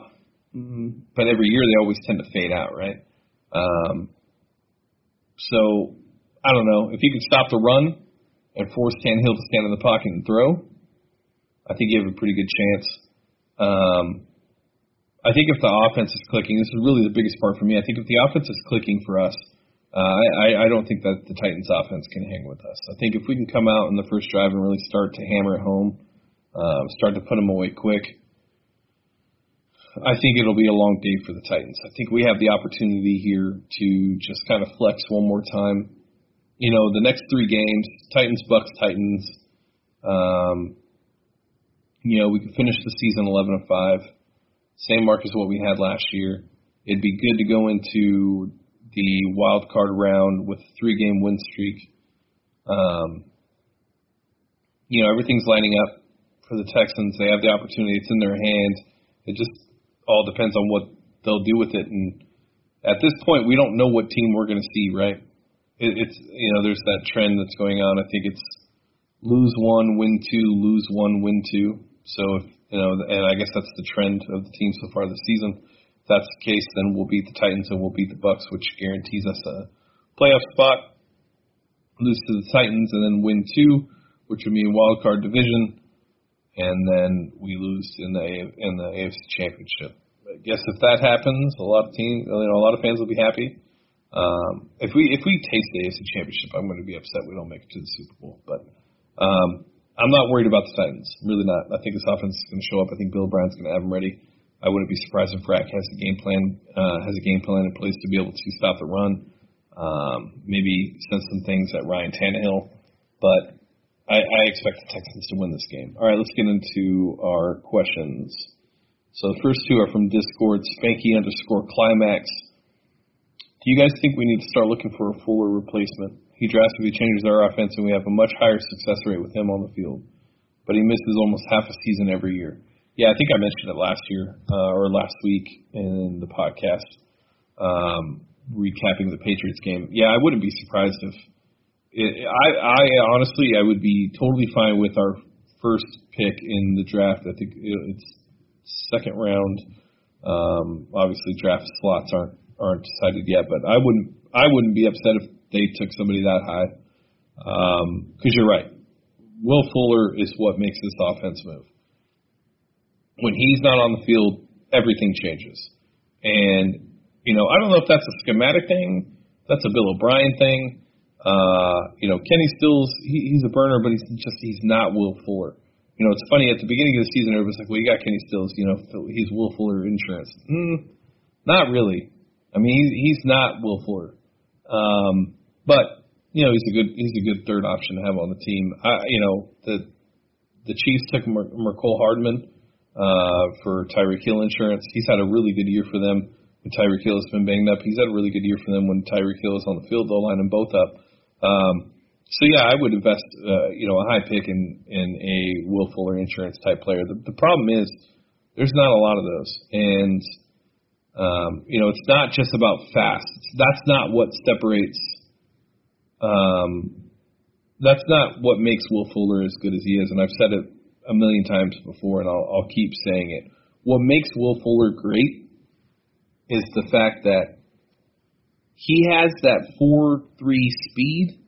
C: Mm-hmm. But every year they always tend to fade out, right? Um, so I don't know if you can stop the run and force Tannehill to stand in the pocket and throw. I think you have a pretty good chance. Um, I think if the offense is clicking, this is really the biggest part for me. I think if the offense is clicking for us, uh, I, I don't think that the Titans offense can hang with us. I think if we can come out in the first drive and really start to hammer it home, uh, start to put them away quick, I think it'll be a long day for the Titans. I think we have the opportunity here to just kind of flex one more time. You know, the next three games, Titans, Bucks, Titans. Um, you know, we could finish the season 11 and 5 same mark as what we had last year. It'd be good to go into the wild card round with a three game win streak. Um, you know, everything's lining up for the Texans. They have the opportunity. It's in their hand. It just all depends on what they'll do with it. And at this point, we don't know what team we're going to see, right? It, it's, you know, there's that trend that's going on. I think it's lose one, win two, lose one, win two. So if you know, and I guess that's the trend of the team so far this season. If that's the case, then we'll beat the Titans and we'll beat the Bucks, which guarantees us a playoff spot. Lose to the Titans and then win two, which would mean wild card division, and then we lose in the in the AFC Championship. I guess if that happens, a lot of team, you know, a lot of fans will be happy. Um, if we if we taste the AFC Championship, I'm going to be upset we don't make it to the Super Bowl. But um, I'm not worried about the Titans. Really not. I think this offense is going to show up. I think Bill O'Brien's going to have them ready. I wouldn't be surprised if Rack has a game plan uh, has a game plan in place to be able to stop the run. Um, maybe send some things at Ryan Tannehill, but I, I expect the Texans to win this game. All right, let's get into our questions. So the first two are from Discord, Spanky underscore Climax. Do you guys think we need to start looking for a fuller replacement? He drastically changes our offense, and we have a much higher success rate with him on the field. But he misses almost half a season every year. Yeah, I think I mentioned it last year uh, or last week in the podcast, um, recapping the Patriots game. Yeah, I wouldn't be surprised if it, I, I honestly, I would be totally fine with our first pick in the draft. I think it's second round. Um, obviously, draft slots aren't aren't decided yet, but I wouldn't I wouldn't be upset if they took somebody that high. Because um, you're right. Will Fuller is what makes this offense move. When he's not on the field, everything changes. And, you know, I don't know if that's a schematic thing, that's a Bill O'Brien thing. Uh, you know, Kenny Stills, he, he's a burner, but he's just, he's not Will Fuller. You know, it's funny, at the beginning of the season, everybody's like, well, you got Kenny Stills, you know, he's Will Fuller insurance. Mm, not really. I mean, he's, he's not Will Fuller. Um, but you know, he's a good he's a good third option to have on the team. I, you know, the the Chiefs took Mer- Mecole Hardman uh, for Tyreek Hill insurance. He's had a really good year for them. When Tyreek Hill has been banged up, he's had a really good year for them. When Tyreek Hill is on the field, they'll line them both up. Um, so yeah, I would invest, uh, you know, a high pick in in a Will Fuller insurance type player. The, the problem is there's not a lot of those, and um, you know, it's not just about fast. That's not what separates um, that's not what makes Will Fuller as good as he is, and I've said it a million times before, and I'll, I'll keep saying it. What makes Will Fuller great is the fact that he has that four three speed,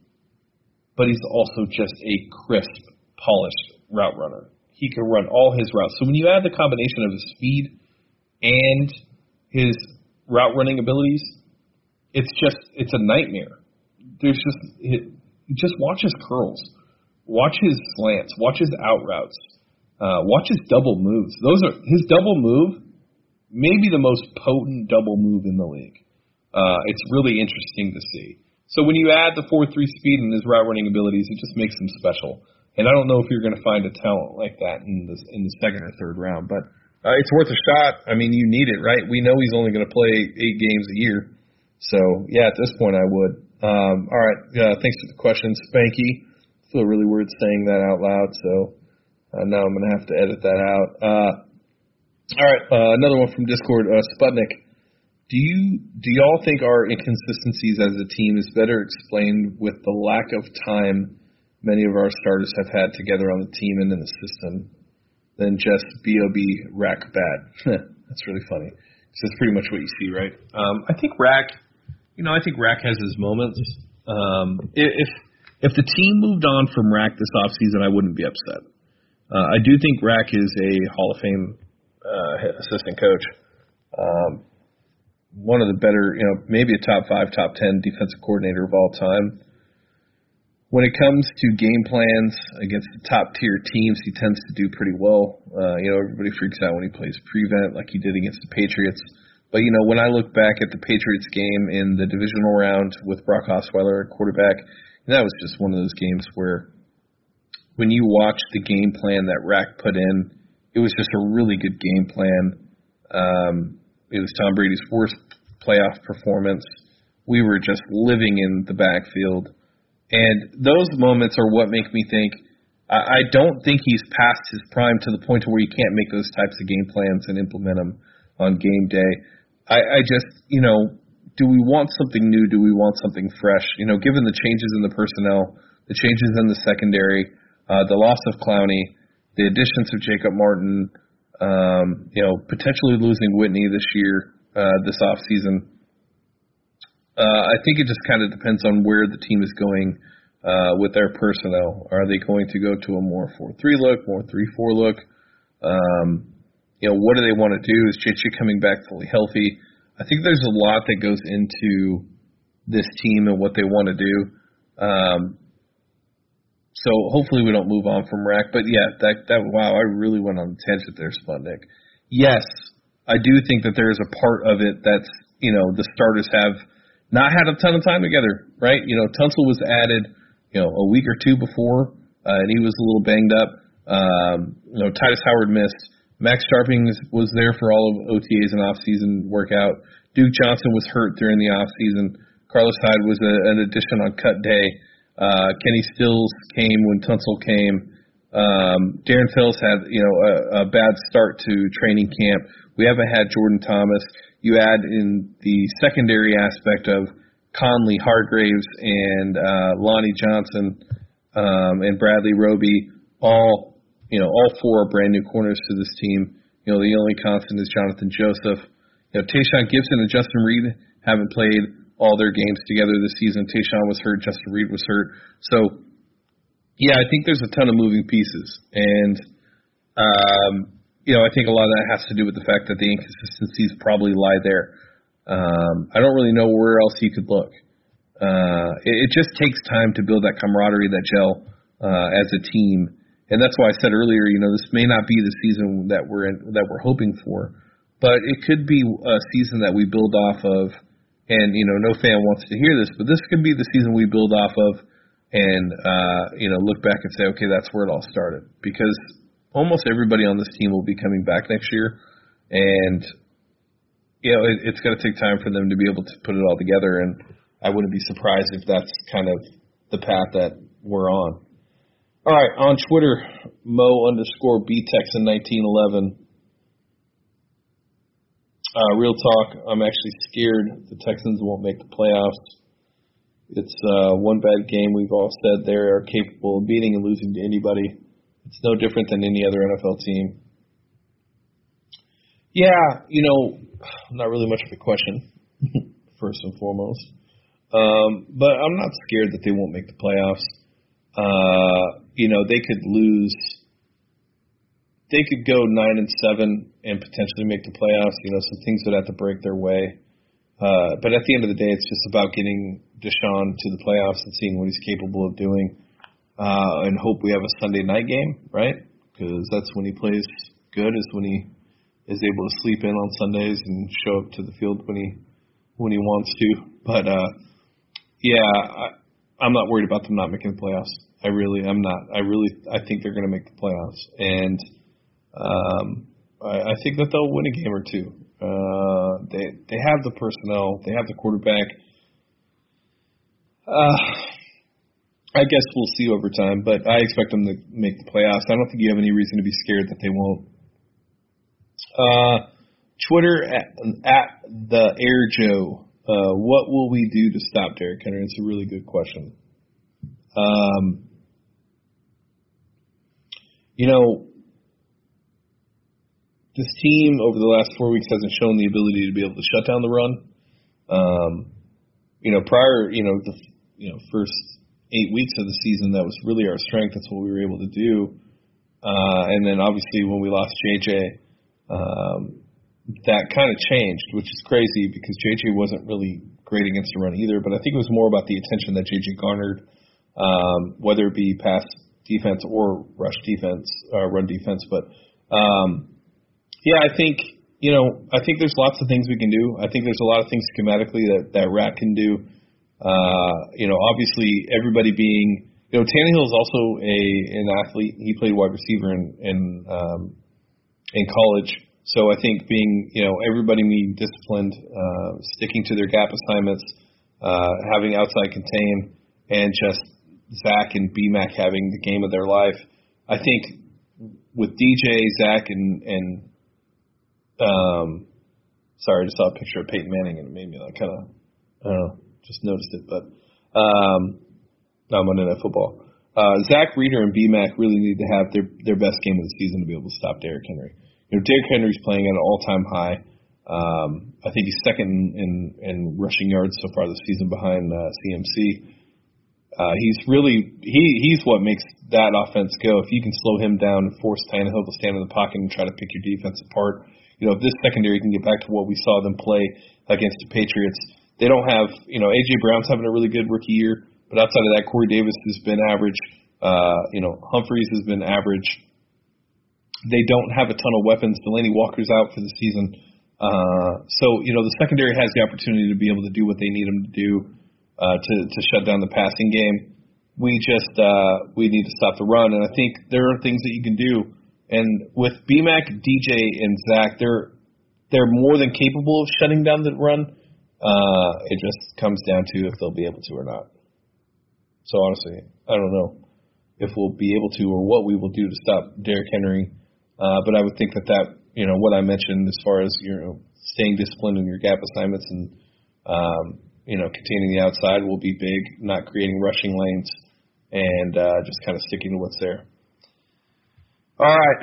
C: but he's also just a crisp, polished route runner. He can run all his routes. So when you add the combination of his speed and his route running abilities, it's just it's a nightmare there's just it, just watch his curls, watch his slants, watch his out routes, uh, watch his double moves. Those are his double move, maybe the most potent double move in the league. Uh, it's really interesting to see. So when you add the four three speed and his route running abilities, it just makes him special. And I don't know if you're going to find a talent like that in the in the second or third round, but uh, it's worth a shot. I mean, you need it, right? We know he's only going to play eight games a year, so yeah, at this point, I would. Um, all right. Thanks for the question, Spanky. I feel really weird saying that out loud, so uh, now I'm going to have to edit that out. Uh, all right. Uh, another one from Discord, uh, Sputnik. Do you do y'all think our inconsistencies as a team is better explained with the lack of time many of our starters have had together on the team and in the system than just Bob rack bad? That's really funny. That's pretty much what you see, right? Um, I think rack you know, I think Rack has his moments. Um, if if the team moved on from Rack this offseason, I wouldn't be upset. Uh, I do think Rack is a Hall of Fame uh, assistant coach. Um, one of the better, you know, maybe a top five, top ten defensive coordinator of all time. When it comes to game plans against the top tier teams, he tends to do pretty well. Uh, you know, everybody freaks out when he plays prevent, like he did against the Patriots. But you know, when I look back at the Patriots game in the divisional round with Brock Osweiler at quarterback, that was just one of those games where when you watch the game plan that Rack put in, it was just a really good game plan. Um, it was Tom Brady's worst playoff performance. We were just living in the backfield. And those moments are what make me think I, I don't think he's past his prime to the point to where you can't make those types of game plans and implement them on game day. I, I just, you know, do we want something new? Do we want something fresh? You know, given the changes in the personnel, the changes in the secondary, uh, the loss of Clowney, the additions of Jacob Martin, um, you know, potentially losing Whitney this year, uh, this off season. Uh, I think it just kind of depends on where the team is going uh, with their personnel. Are they going to go to a more four-three look, more three-four look? Um, you know, what do they want to do? Is JJ coming back fully healthy? I think there's a lot that goes into this team and what they want to do. Um, so hopefully we don't move on from Rack. But yeah, that that wow, I really went on a tangent there, Sputnik. Yes, I do think that there is a part of it that's you know the starters have not had a ton of time together, right? You know, Tunsil was added, you know, a week or two before, uh, and he was a little banged up. Um, you know, Tytus Howard missed. Max Scharping was there for all of OTAs and off-season workout. Duke Johnson was hurt during the off-season. Carlos Hyde was a, an addition on cut day. Uh, Kenny Stills came when Tunsil came. Um, Darren Fells had you know a, a bad start to training camp. We haven't had Jordan Thomas. You add in the secondary aspect of Conley, Hargreaves, and uh, Lonnie Johnson um, and Bradley Roby. All you know, all four are brand new corners to this team. You know, the only constant is Johnathan Joseph. You know, Tashaun Gipson and Justin Reid haven't played all their games together this season. Tashaun was hurt, Justin Reid was hurt. So, yeah, I think there's a ton of moving pieces, and um, you know, I think a lot of that has to do with the fact that the inconsistencies probably lie there. Um, I don't really know where else you could look. Uh, it, it just takes time to build that camaraderie, that gel uh, as a team, and that's why I said earlier, you know, this may not be the season that we're in, that we're hoping for, but it could be a season that we build off of and you know no fan wants to hear this, but this could be the season we build off of, and uh, you know look back and say, okay, that's where it all started, because almost everybody on this team will be coming back next year, and you know it, it's going to take time for them to be able to put it all together, and I wouldn't be surprised if that's kind of the path that we're on. All right, on Twitter, Mo underscore BTexan nineteen eleven uh, real talk, I'm actually scared the Texans won't make the playoffs. It's uh, one bad game. We've all said they are capable of beating and losing to anybody. It's no different than any other NFL team. Yeah, you know, not really much of a question, first and foremost. Um, but I'm not scared that they won't make the playoffs. Uh, you know, they could lose they could go nine and seven and potentially make the playoffs. You know, some things would have to break their way. Uh, but at the end of the day, it's just about getting Deshaun to the playoffs and seeing what he's capable of doing. Uh, and hope we have a Sunday night game, right? Because that's when he plays good. Is when he is able to sleep in on Sundays and show up to the field when he when he wants to. But uh, yeah, I, I'm not worried about them not making the playoffs. I really, I'm not. I really, I think they're going to make the playoffs. And um, I, I think that they'll win a game or two. Uh, they they have the personnel, they have the quarterback. Uh, I guess we'll see over time, but I expect them to make the playoffs. I don't think you have any reason to be scared that they won't. Uh, Twitter at, at the Air Joe. Uh, what will we do to stop Derrick Henry? It's a really good question. Um, you know, this team over the last four weeks hasn't shown the ability to be able to shut down the run. Um, you know, prior, you know, the you know first eight weeks of the season, that was really our strength. That's what we were able to do. Uh, and then obviously when we lost JJ, um, that kind of changed, which is crazy because JJ wasn't really great against the run either. But I think it was more about the attention that JJ garnered, um, whether it be pass defense or rush defense, uh, run defense. But um, yeah, I think you know, I think there's lots of things we can do. I think there's a lot of things schematically that that Rack can do. Uh, you know, obviously everybody being you know, Tannehill is also a an athlete. He played wide receiver in in um, in college. So I think being you know everybody being disciplined, uh, sticking to their gap assignments, uh, having outside contain, and just Zach and BMAC having the game of their life. I think with DJ, Zach, and and um, sorry, I just saw a picture of Peyton Manning and it made me like kind of, I don't know, just noticed it. But um, on Monday Night Football. uh, Zach Reader and BMAC really need to have their their best game of the season to be able to stop Derrick Henry. You know, Derrick Henry's playing at an all time high. Um, I think he's second in, in, in rushing yards so far this season behind uh, CMC. Uh, he's really he he's what makes that offense go. If you can slow him down and force Tannehill to stand in the pocket and try to pick your defense apart, you know if this secondary can get back to what we saw them play against the Patriots, they don't have you know AJ Brown's having a really good rookie year. But outside of that, Corey Davis has been average. Uh, you know, Humphries has been average. They don't have a ton of weapons. Delanie Walker's out for the season. Uh, so, you know, the secondary has the opportunity to be able to do what they need them to do uh, to, to shut down the passing game. We just uh, we need to stop the run, and I think there are things that you can do. And with BMAC, DJ, and Zach, they're they're more than capable of shutting down the run. Uh, it just comes down to if they'll be able to or not. So honestly, I don't know if we'll be able to or what we will do to stop Derrick Henry. Uh, but I would think that that you know what I mentioned as far as you know staying disciplined in your gap assignments and um, you know containing the outside will be big. Not creating rushing lanes and uh, just kind of sticking to what's there. All right,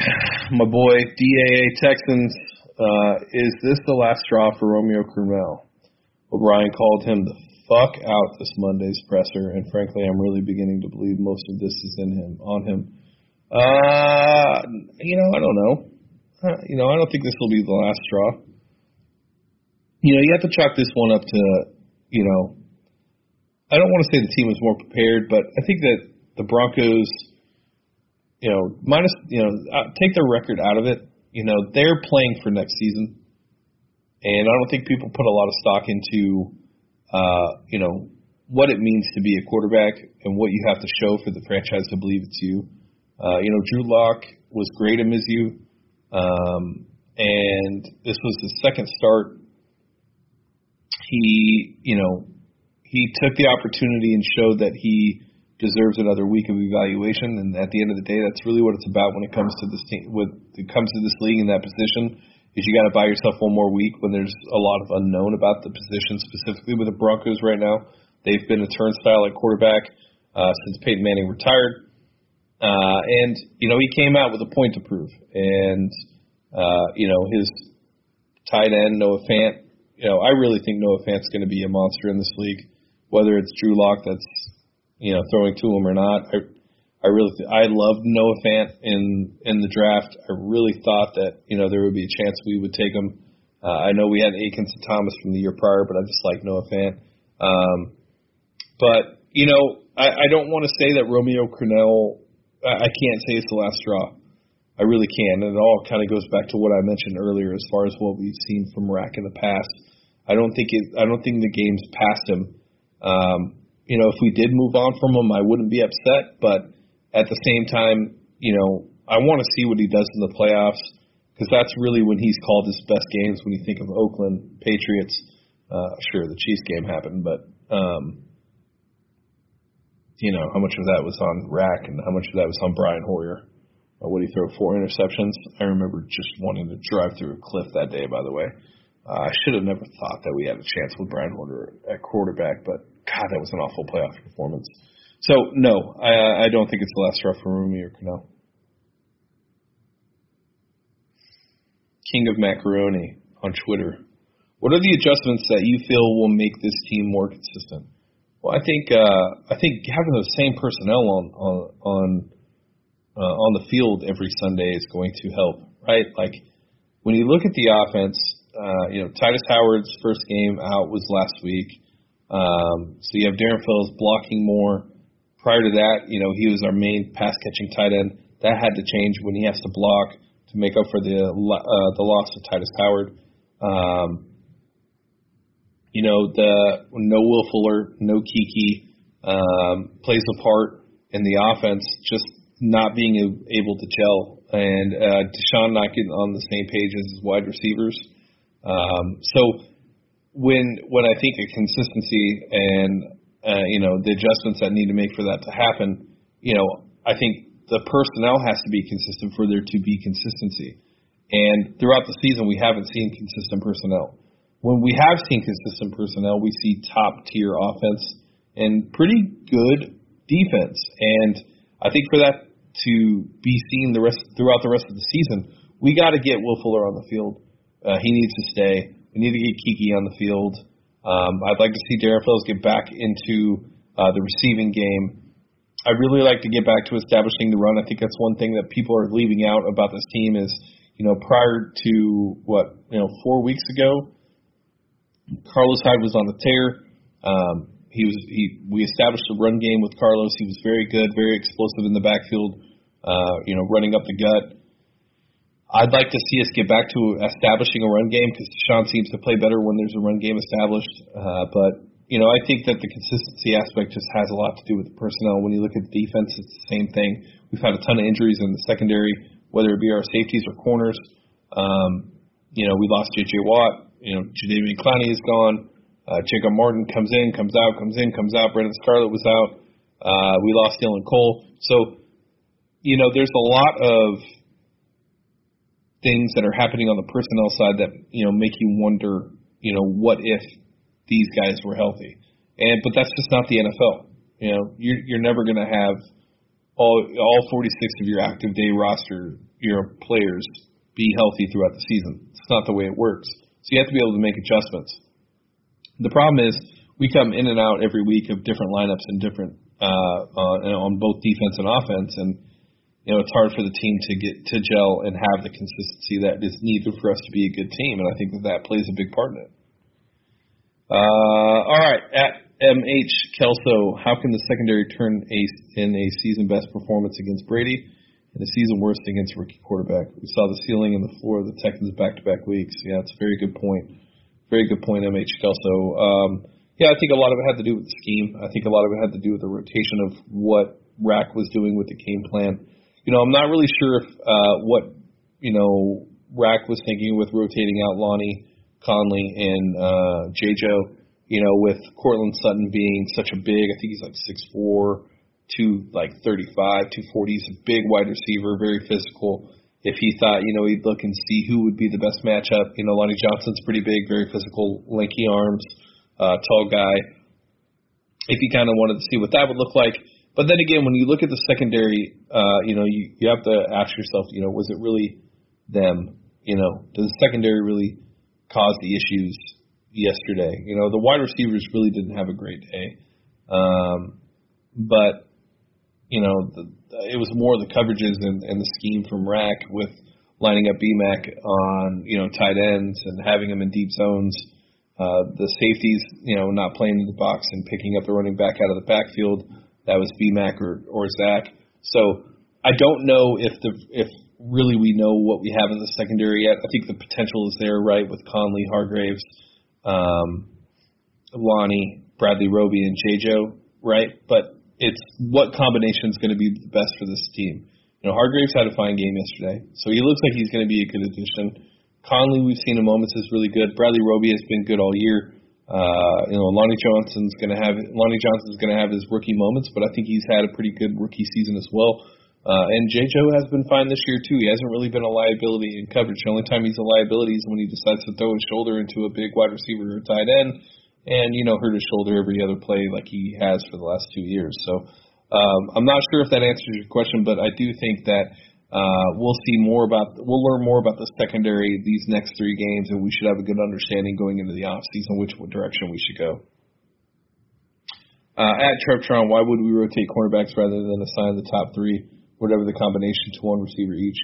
C: my boy DAA Texans. Uh, is this the last straw for Romeo Crennel? O'Brien called him the fuck out this Monday's presser, and frankly, I'm really beginning to believe most of this is in him, on him. Uh, you know, I don't know. Uh, you know, I don't think this will be the last straw. You know, you have to chalk this one up to, you know, I don't want to say the team was more prepared, but I think that the Broncos, you know, minus, you know, uh, take their record out of it. You know, they're playing for next season, and I don't think people put a lot of stock into uh, you know, what it means to be a quarterback and what you have to show for the franchise to believe it's you. Uh, you know, Drew Lock was great at Mizzou, um, and this was his second start. He, you know, he took the opportunity and showed that he deserves another week of evaluation. And at the end of the day, that's really what it's about when it comes to this team. When it comes to this league in that position, is you got to buy yourself one more week when there's a lot of unknown about the position, specifically with the Broncos right now. They've been a turnstile at quarterback uh, since Peyton Manning retired. Uh, and, you know, he came out with a point to prove. And, uh, you know, his tight end, Noah Fant, you know, I really think Noah Fant's going to be a monster in this league, whether it's Drew Lock that's, you know, throwing to him or not. I, I really th- I loved Noah Fant in in the draft. I really thought that you know there would be a chance we would take him. Uh, I know we had Akins and Thomas from the year prior, but I just like Noah Fant. Um, but you know, I, I don't want to say that Romeo Crennel. I, can't say it's the last straw. I really can, and it all kind of goes back to what I mentioned earlier as far as what we've seen from Rack in the past. I don't think it. I don't think the game's past him. Um, you know, if we did move on from him, I wouldn't be upset, but at the same time, you know, I want to see what he does in the playoffs because that's really when he's called his best games. When you think of Oakland Patriots, uh, sure the Chiefs game happened, but um, you know how much of that was on Rack and how much of that was on Brian Hoyer. Uh, would he throw four interceptions? I remember just wanting to drive through a cliff that day. By the way, uh, I should have never thought that we had a chance with Brian Hoyer at quarterback, but God, that was an awful playoff performance. So no, I, I don't think it's the last straw for Romeo Crennel. King of Macaroni on Twitter. What are the adjustments that you feel will make this team more consistent? Well, I think uh, I think having the same personnel on on on, uh, on the field every Sunday is going to help, right? Like when you look at the offense, uh, you know Tytus Howard's first game out was last week, um, so you have Darren Fells blocking more. Prior to that, you know, he was our main pass catching tight end. That had to change when he has to block to make up for the uh, the loss of Tytus Howard. Um, you know, the no Will Fuller, no Keke um, plays a part in the offense, just not being able to gel, and uh, Deshaun not getting on the same page as his wide receivers. Um, so when when I think of consistency and uh, you know, the adjustments that need to make for that to happen, you know, I think the personnel has to be consistent for there to be consistency. And throughout the season, we haven't seen consistent personnel. When we have seen consistent personnel, we see top tier offense and pretty good defense. And I think for that to be seen the rest throughout the rest of the season, we got to get Will Fuller on the field. Uh, he needs to stay. We need to get Keke on the field. Um, I'd like to see Darren Fells get back into uh, the receiving game. I'd really like to get back to establishing the run. I think that's one thing that people are leaving out about this team is, you know, prior to what, you know, four weeks ago, Carlos Hyde was on the tear. Um, he was he we established a run game with Carlos. He was very good, very explosive in the backfield, uh, you know, running up the gut. I'd like to see us get back to establishing a run game because Sean seems to play better when there's a run game established. Uh, but you know, I think that the consistency aspect just has a lot to do with the personnel. When you look at the defense, it's the same thing. We've had a ton of injuries in the secondary, whether it be our safeties or corners. Um, you know, we lost J.J. Watt. You know, Jadeveon Clowney is gone. Uh, Jacob Martin comes in, comes out, comes in, comes out. Brandon Scarlett was out. Uh, we lost Dylan Cole. So, you know, there's a lot of things that are happening on the personnel side that you know make you wonder, you know, what if these guys were healthy? And but that's just not the NFL. You know, you're you're never going to have all all 46 of your active day roster your players be healthy throughout the season. It's not the way it works. So you have to be able to make adjustments. The problem is we come in and out every week of different lineups and different uh, uh, on both defense and offense, and you know, it's hard for the team to get to gel and have the consistency that is needed for us to be a good team, and I think that that plays a big part in it. Uh, all right, at MH Kelso, how can the secondary turn a, in a season best performance against Brady and a season worst against rookie quarterback? We saw the ceiling and the floor of the Texans back to back weeks. Yeah, it's a very good point. Very good point, MH Kelso. Um, yeah, I think a lot of it had to do with the scheme. I think a lot of it had to do with the rotation of what Rack was doing with the game plan you know, I'm not really sure if uh, what you know Rack was thinking with rotating out Lonnie Conley and uh, JJo. You know, with Courtland Sutton being such a big, I think he's like six four, two like 35, 240. He's a big wide receiver, very physical. If he thought, you know, he'd look and see who would be the best matchup. You know, Lonnie Johnson's pretty big, very physical, lanky arms, uh, tall guy. If he kind of wanted to see what that would look like, but then again, when you look at the secondary, uh, you know, you, you have to ask yourself, you know, was it really them? You know, does the secondary really cause the issues yesterday? You know, the wide receivers really didn't have a great day. Um, but, you know, the, it was more the coverages and, and the scheme from Rack with lining up BMAC on, you know, tight ends and having them in deep zones. Uh, the safeties, you know, not playing in the box and picking up the running back out of the backfield that was BMAC or, or Zach. So I don't know if the if really we know what we have in the secondary yet. I think the potential is there, right, with Conley, Hargreaves, um, Lonnie, Bradley Roby, and JJo, right? But it's what combination is going to be the best for this team. You know, Hargreaves had a fine game yesterday, so he looks like he's going to be a good addition. Conley, we've seen in moments, is really good. Bradley Roby has been good all year. Uh, you know, Lonnie Johnson's going to have Lonnie Johnson's going to have his rookie moments, but I think he's had a pretty good rookie season as well. Uh, and JJo has been fine this year too. He hasn't really been a liability in coverage. The only time he's a liability is when he decides to throw his shoulder into a big wide receiver or tight end, and you know hurt his shoulder every other play like he has for the last two years. So um, I'm not sure if that answers your question, but I do think that uh, we'll see more about we'll learn more about the secondary these next three games, and we should have a good understanding going into the off season which direction we should go. Uh, at Trevtron, why would we rotate cornerbacks rather than assign the top three, whatever the combination, to one receiver each?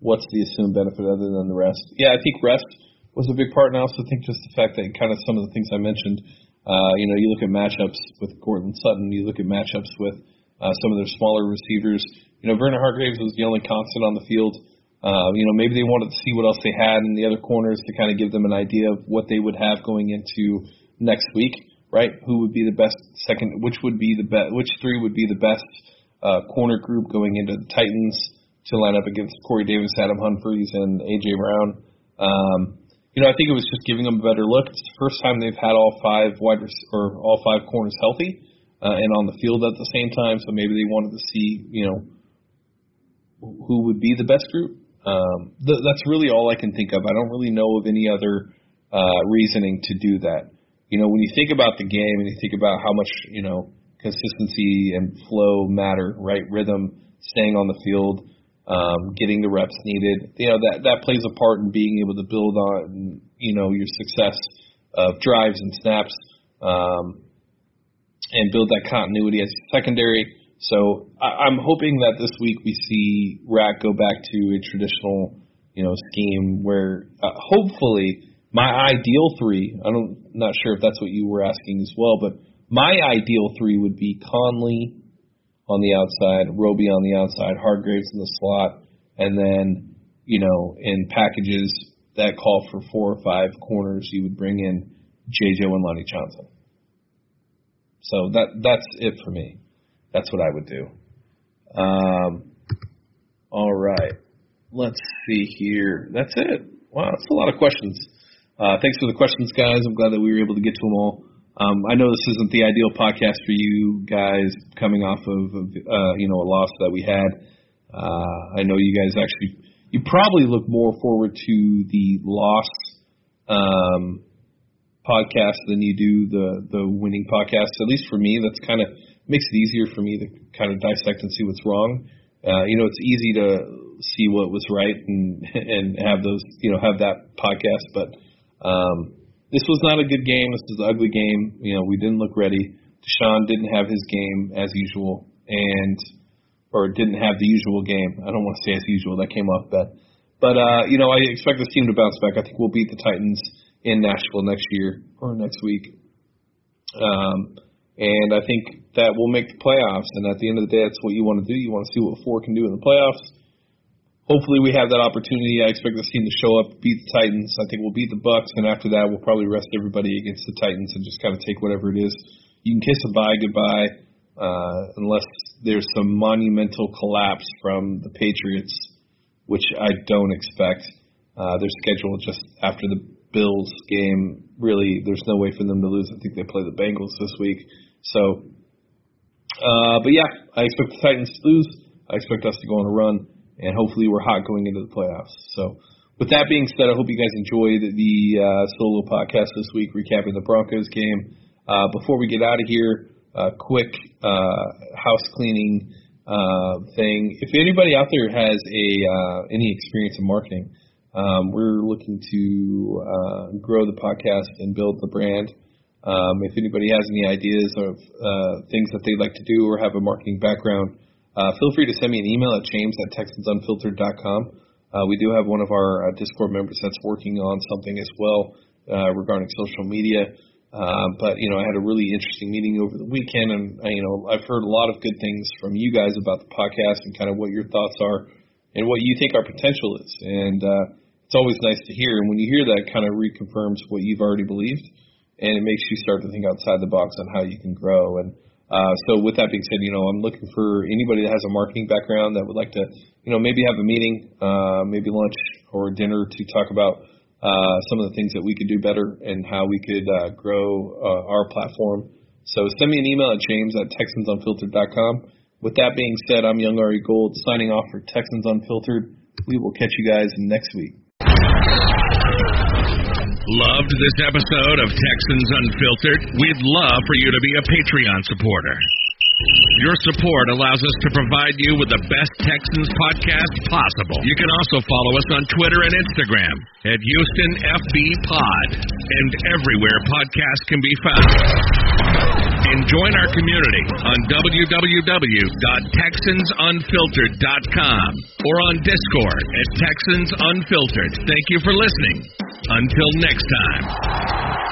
C: What's the assumed benefit other than the rest? Yeah, I think rest was a big part, and I also think just the fact that kind of some of the things I mentioned. Uh, you know, you look at matchups with Courtland Sutton, you look at matchups with uh, some of their smaller receivers. You know, Vernon Hargreaves was the only constant on the field. Uh, you know, maybe they wanted to see what else they had in the other corners to kind of give them an idea of what they would have going into next week, right? Who would be the best second? Which would be the best? Which three would be the best uh, corner group going into the Titans to line up against Corey Davis, Adam Humphries, and AJ Brown? Um, you know, I think it was just giving them a better look. It's the first time they've had all five wide res- or all five corners healthy uh, and on the field at the same time. So maybe they wanted to see, you know, who would be the best group. Um, th- that's really all I can think of. I don't really know of any other uh, reasoning to do that. You know, when you think about the game and you think about how much you know consistency and flow matter, right? Rhythm, staying on the field, um, getting the reps needed. You know that that plays a part in being able to build on you know your success of drives and snaps, um, and build that continuity as secondary. So I, I'm hoping that this week we see Rack go back to a traditional you know scheme where uh, hopefully my ideal three. I don't not sure if that's what you were asking as well, but my ideal three would be Conley on the outside, Roby on the outside, Hargreaves in the slot, and then you know in packages that call for four or five corners, you would bring in JJ and Lonnie Johnson. So that that's it for me. That's what I would do. Um, all right, let's see here. That's it. Wow, that's a lot of questions. Uh, thanks for the questions, guys. I'm glad that we were able to get to them all. Um, I know this isn't the ideal podcast for you guys coming off of, uh, you know, a loss that we had. Uh, I know you guys actually, you probably look more forward to the loss um, podcast than you do the the winning podcast. At least for me, that's kind of makes it easier for me to kind of dissect and see what's wrong. Uh, you know, it's easy to see what was right and and have those, you know, have that podcast, but um, this was not a good game. This was an ugly game. You know, we didn't look ready. Deshaun didn't have his game as usual, and or didn't have the usual game. I don't want to say as usual. That came off bad. But uh, you know, I expect this team to bounce back. I think we'll beat the Titans in Nashville next year or next week. Um, and I think that we'll make the playoffs. And at the end of the day, that's what you want to do. You want to see what four can do in the playoffs hopefully we have that opportunity. I expect this team to show up, beat the Titans. I think we'll beat the Bucks, and after that, we'll probably rest everybody against the Titans and just kind of take whatever it is. You can kiss a bye goodbye, uh, unless there's some monumental collapse from the Patriots, which I don't expect. Uh, their schedule just after the Bills game, really, there's no way for them to lose. I think they play the Bengals this week. So, uh, but yeah, I expect the Titans to lose. I expect us to go on a run and hopefully we're hot going into the playoffs. So, with that being said, I hope you guys enjoyed the uh, solo podcast this week, recapping the Broncos game. Uh, before we get out of here, a quick uh, house cleaning uh, thing. If anybody out there has a uh, any experience in marketing, um, we're looking to uh, grow the podcast and build the brand. Um, if anybody has any ideas of uh, things that they'd like to do or have a marketing background, uh, feel free to send me an email at james at texansunfiltered.com. Uh, we do have one of our uh, Discord members that's working on something as well uh, regarding social media. Uh, but you know, I had a really interesting meeting over the weekend, and uh, you know, I've heard a lot of good things from you guys about the podcast and kind of what your thoughts are and what you think our potential is. And uh, it's always nice to hear. And when you hear that, kind of reconfirms what you've already believed, and it makes you start to think outside the box on how you can grow. And uh, so with that being said, you know, I'm looking for anybody that has a marketing background that would like to, you know, maybe have a meeting, uh, maybe lunch or dinner to talk about uh, some of the things that we could do better and how we could uh, grow uh, our platform. So send me an email at james at texansunfiltered.com. With that being said, I'm Young Ari Gold signing off for Texans Unfiltered. We will catch you guys next week.
A: Loved this episode of Texans Unfiltered? We'd love for you to be a Patreon supporter. Your support allows us to provide you with the best Texans podcast possible. You can also follow us on Twitter and Instagram at Houston FB Pod and everywhere podcasts can be found. And join our community on www.texansunfiltered.com or on Discord at Texans Unfiltered. Thank you for listening. Until next time.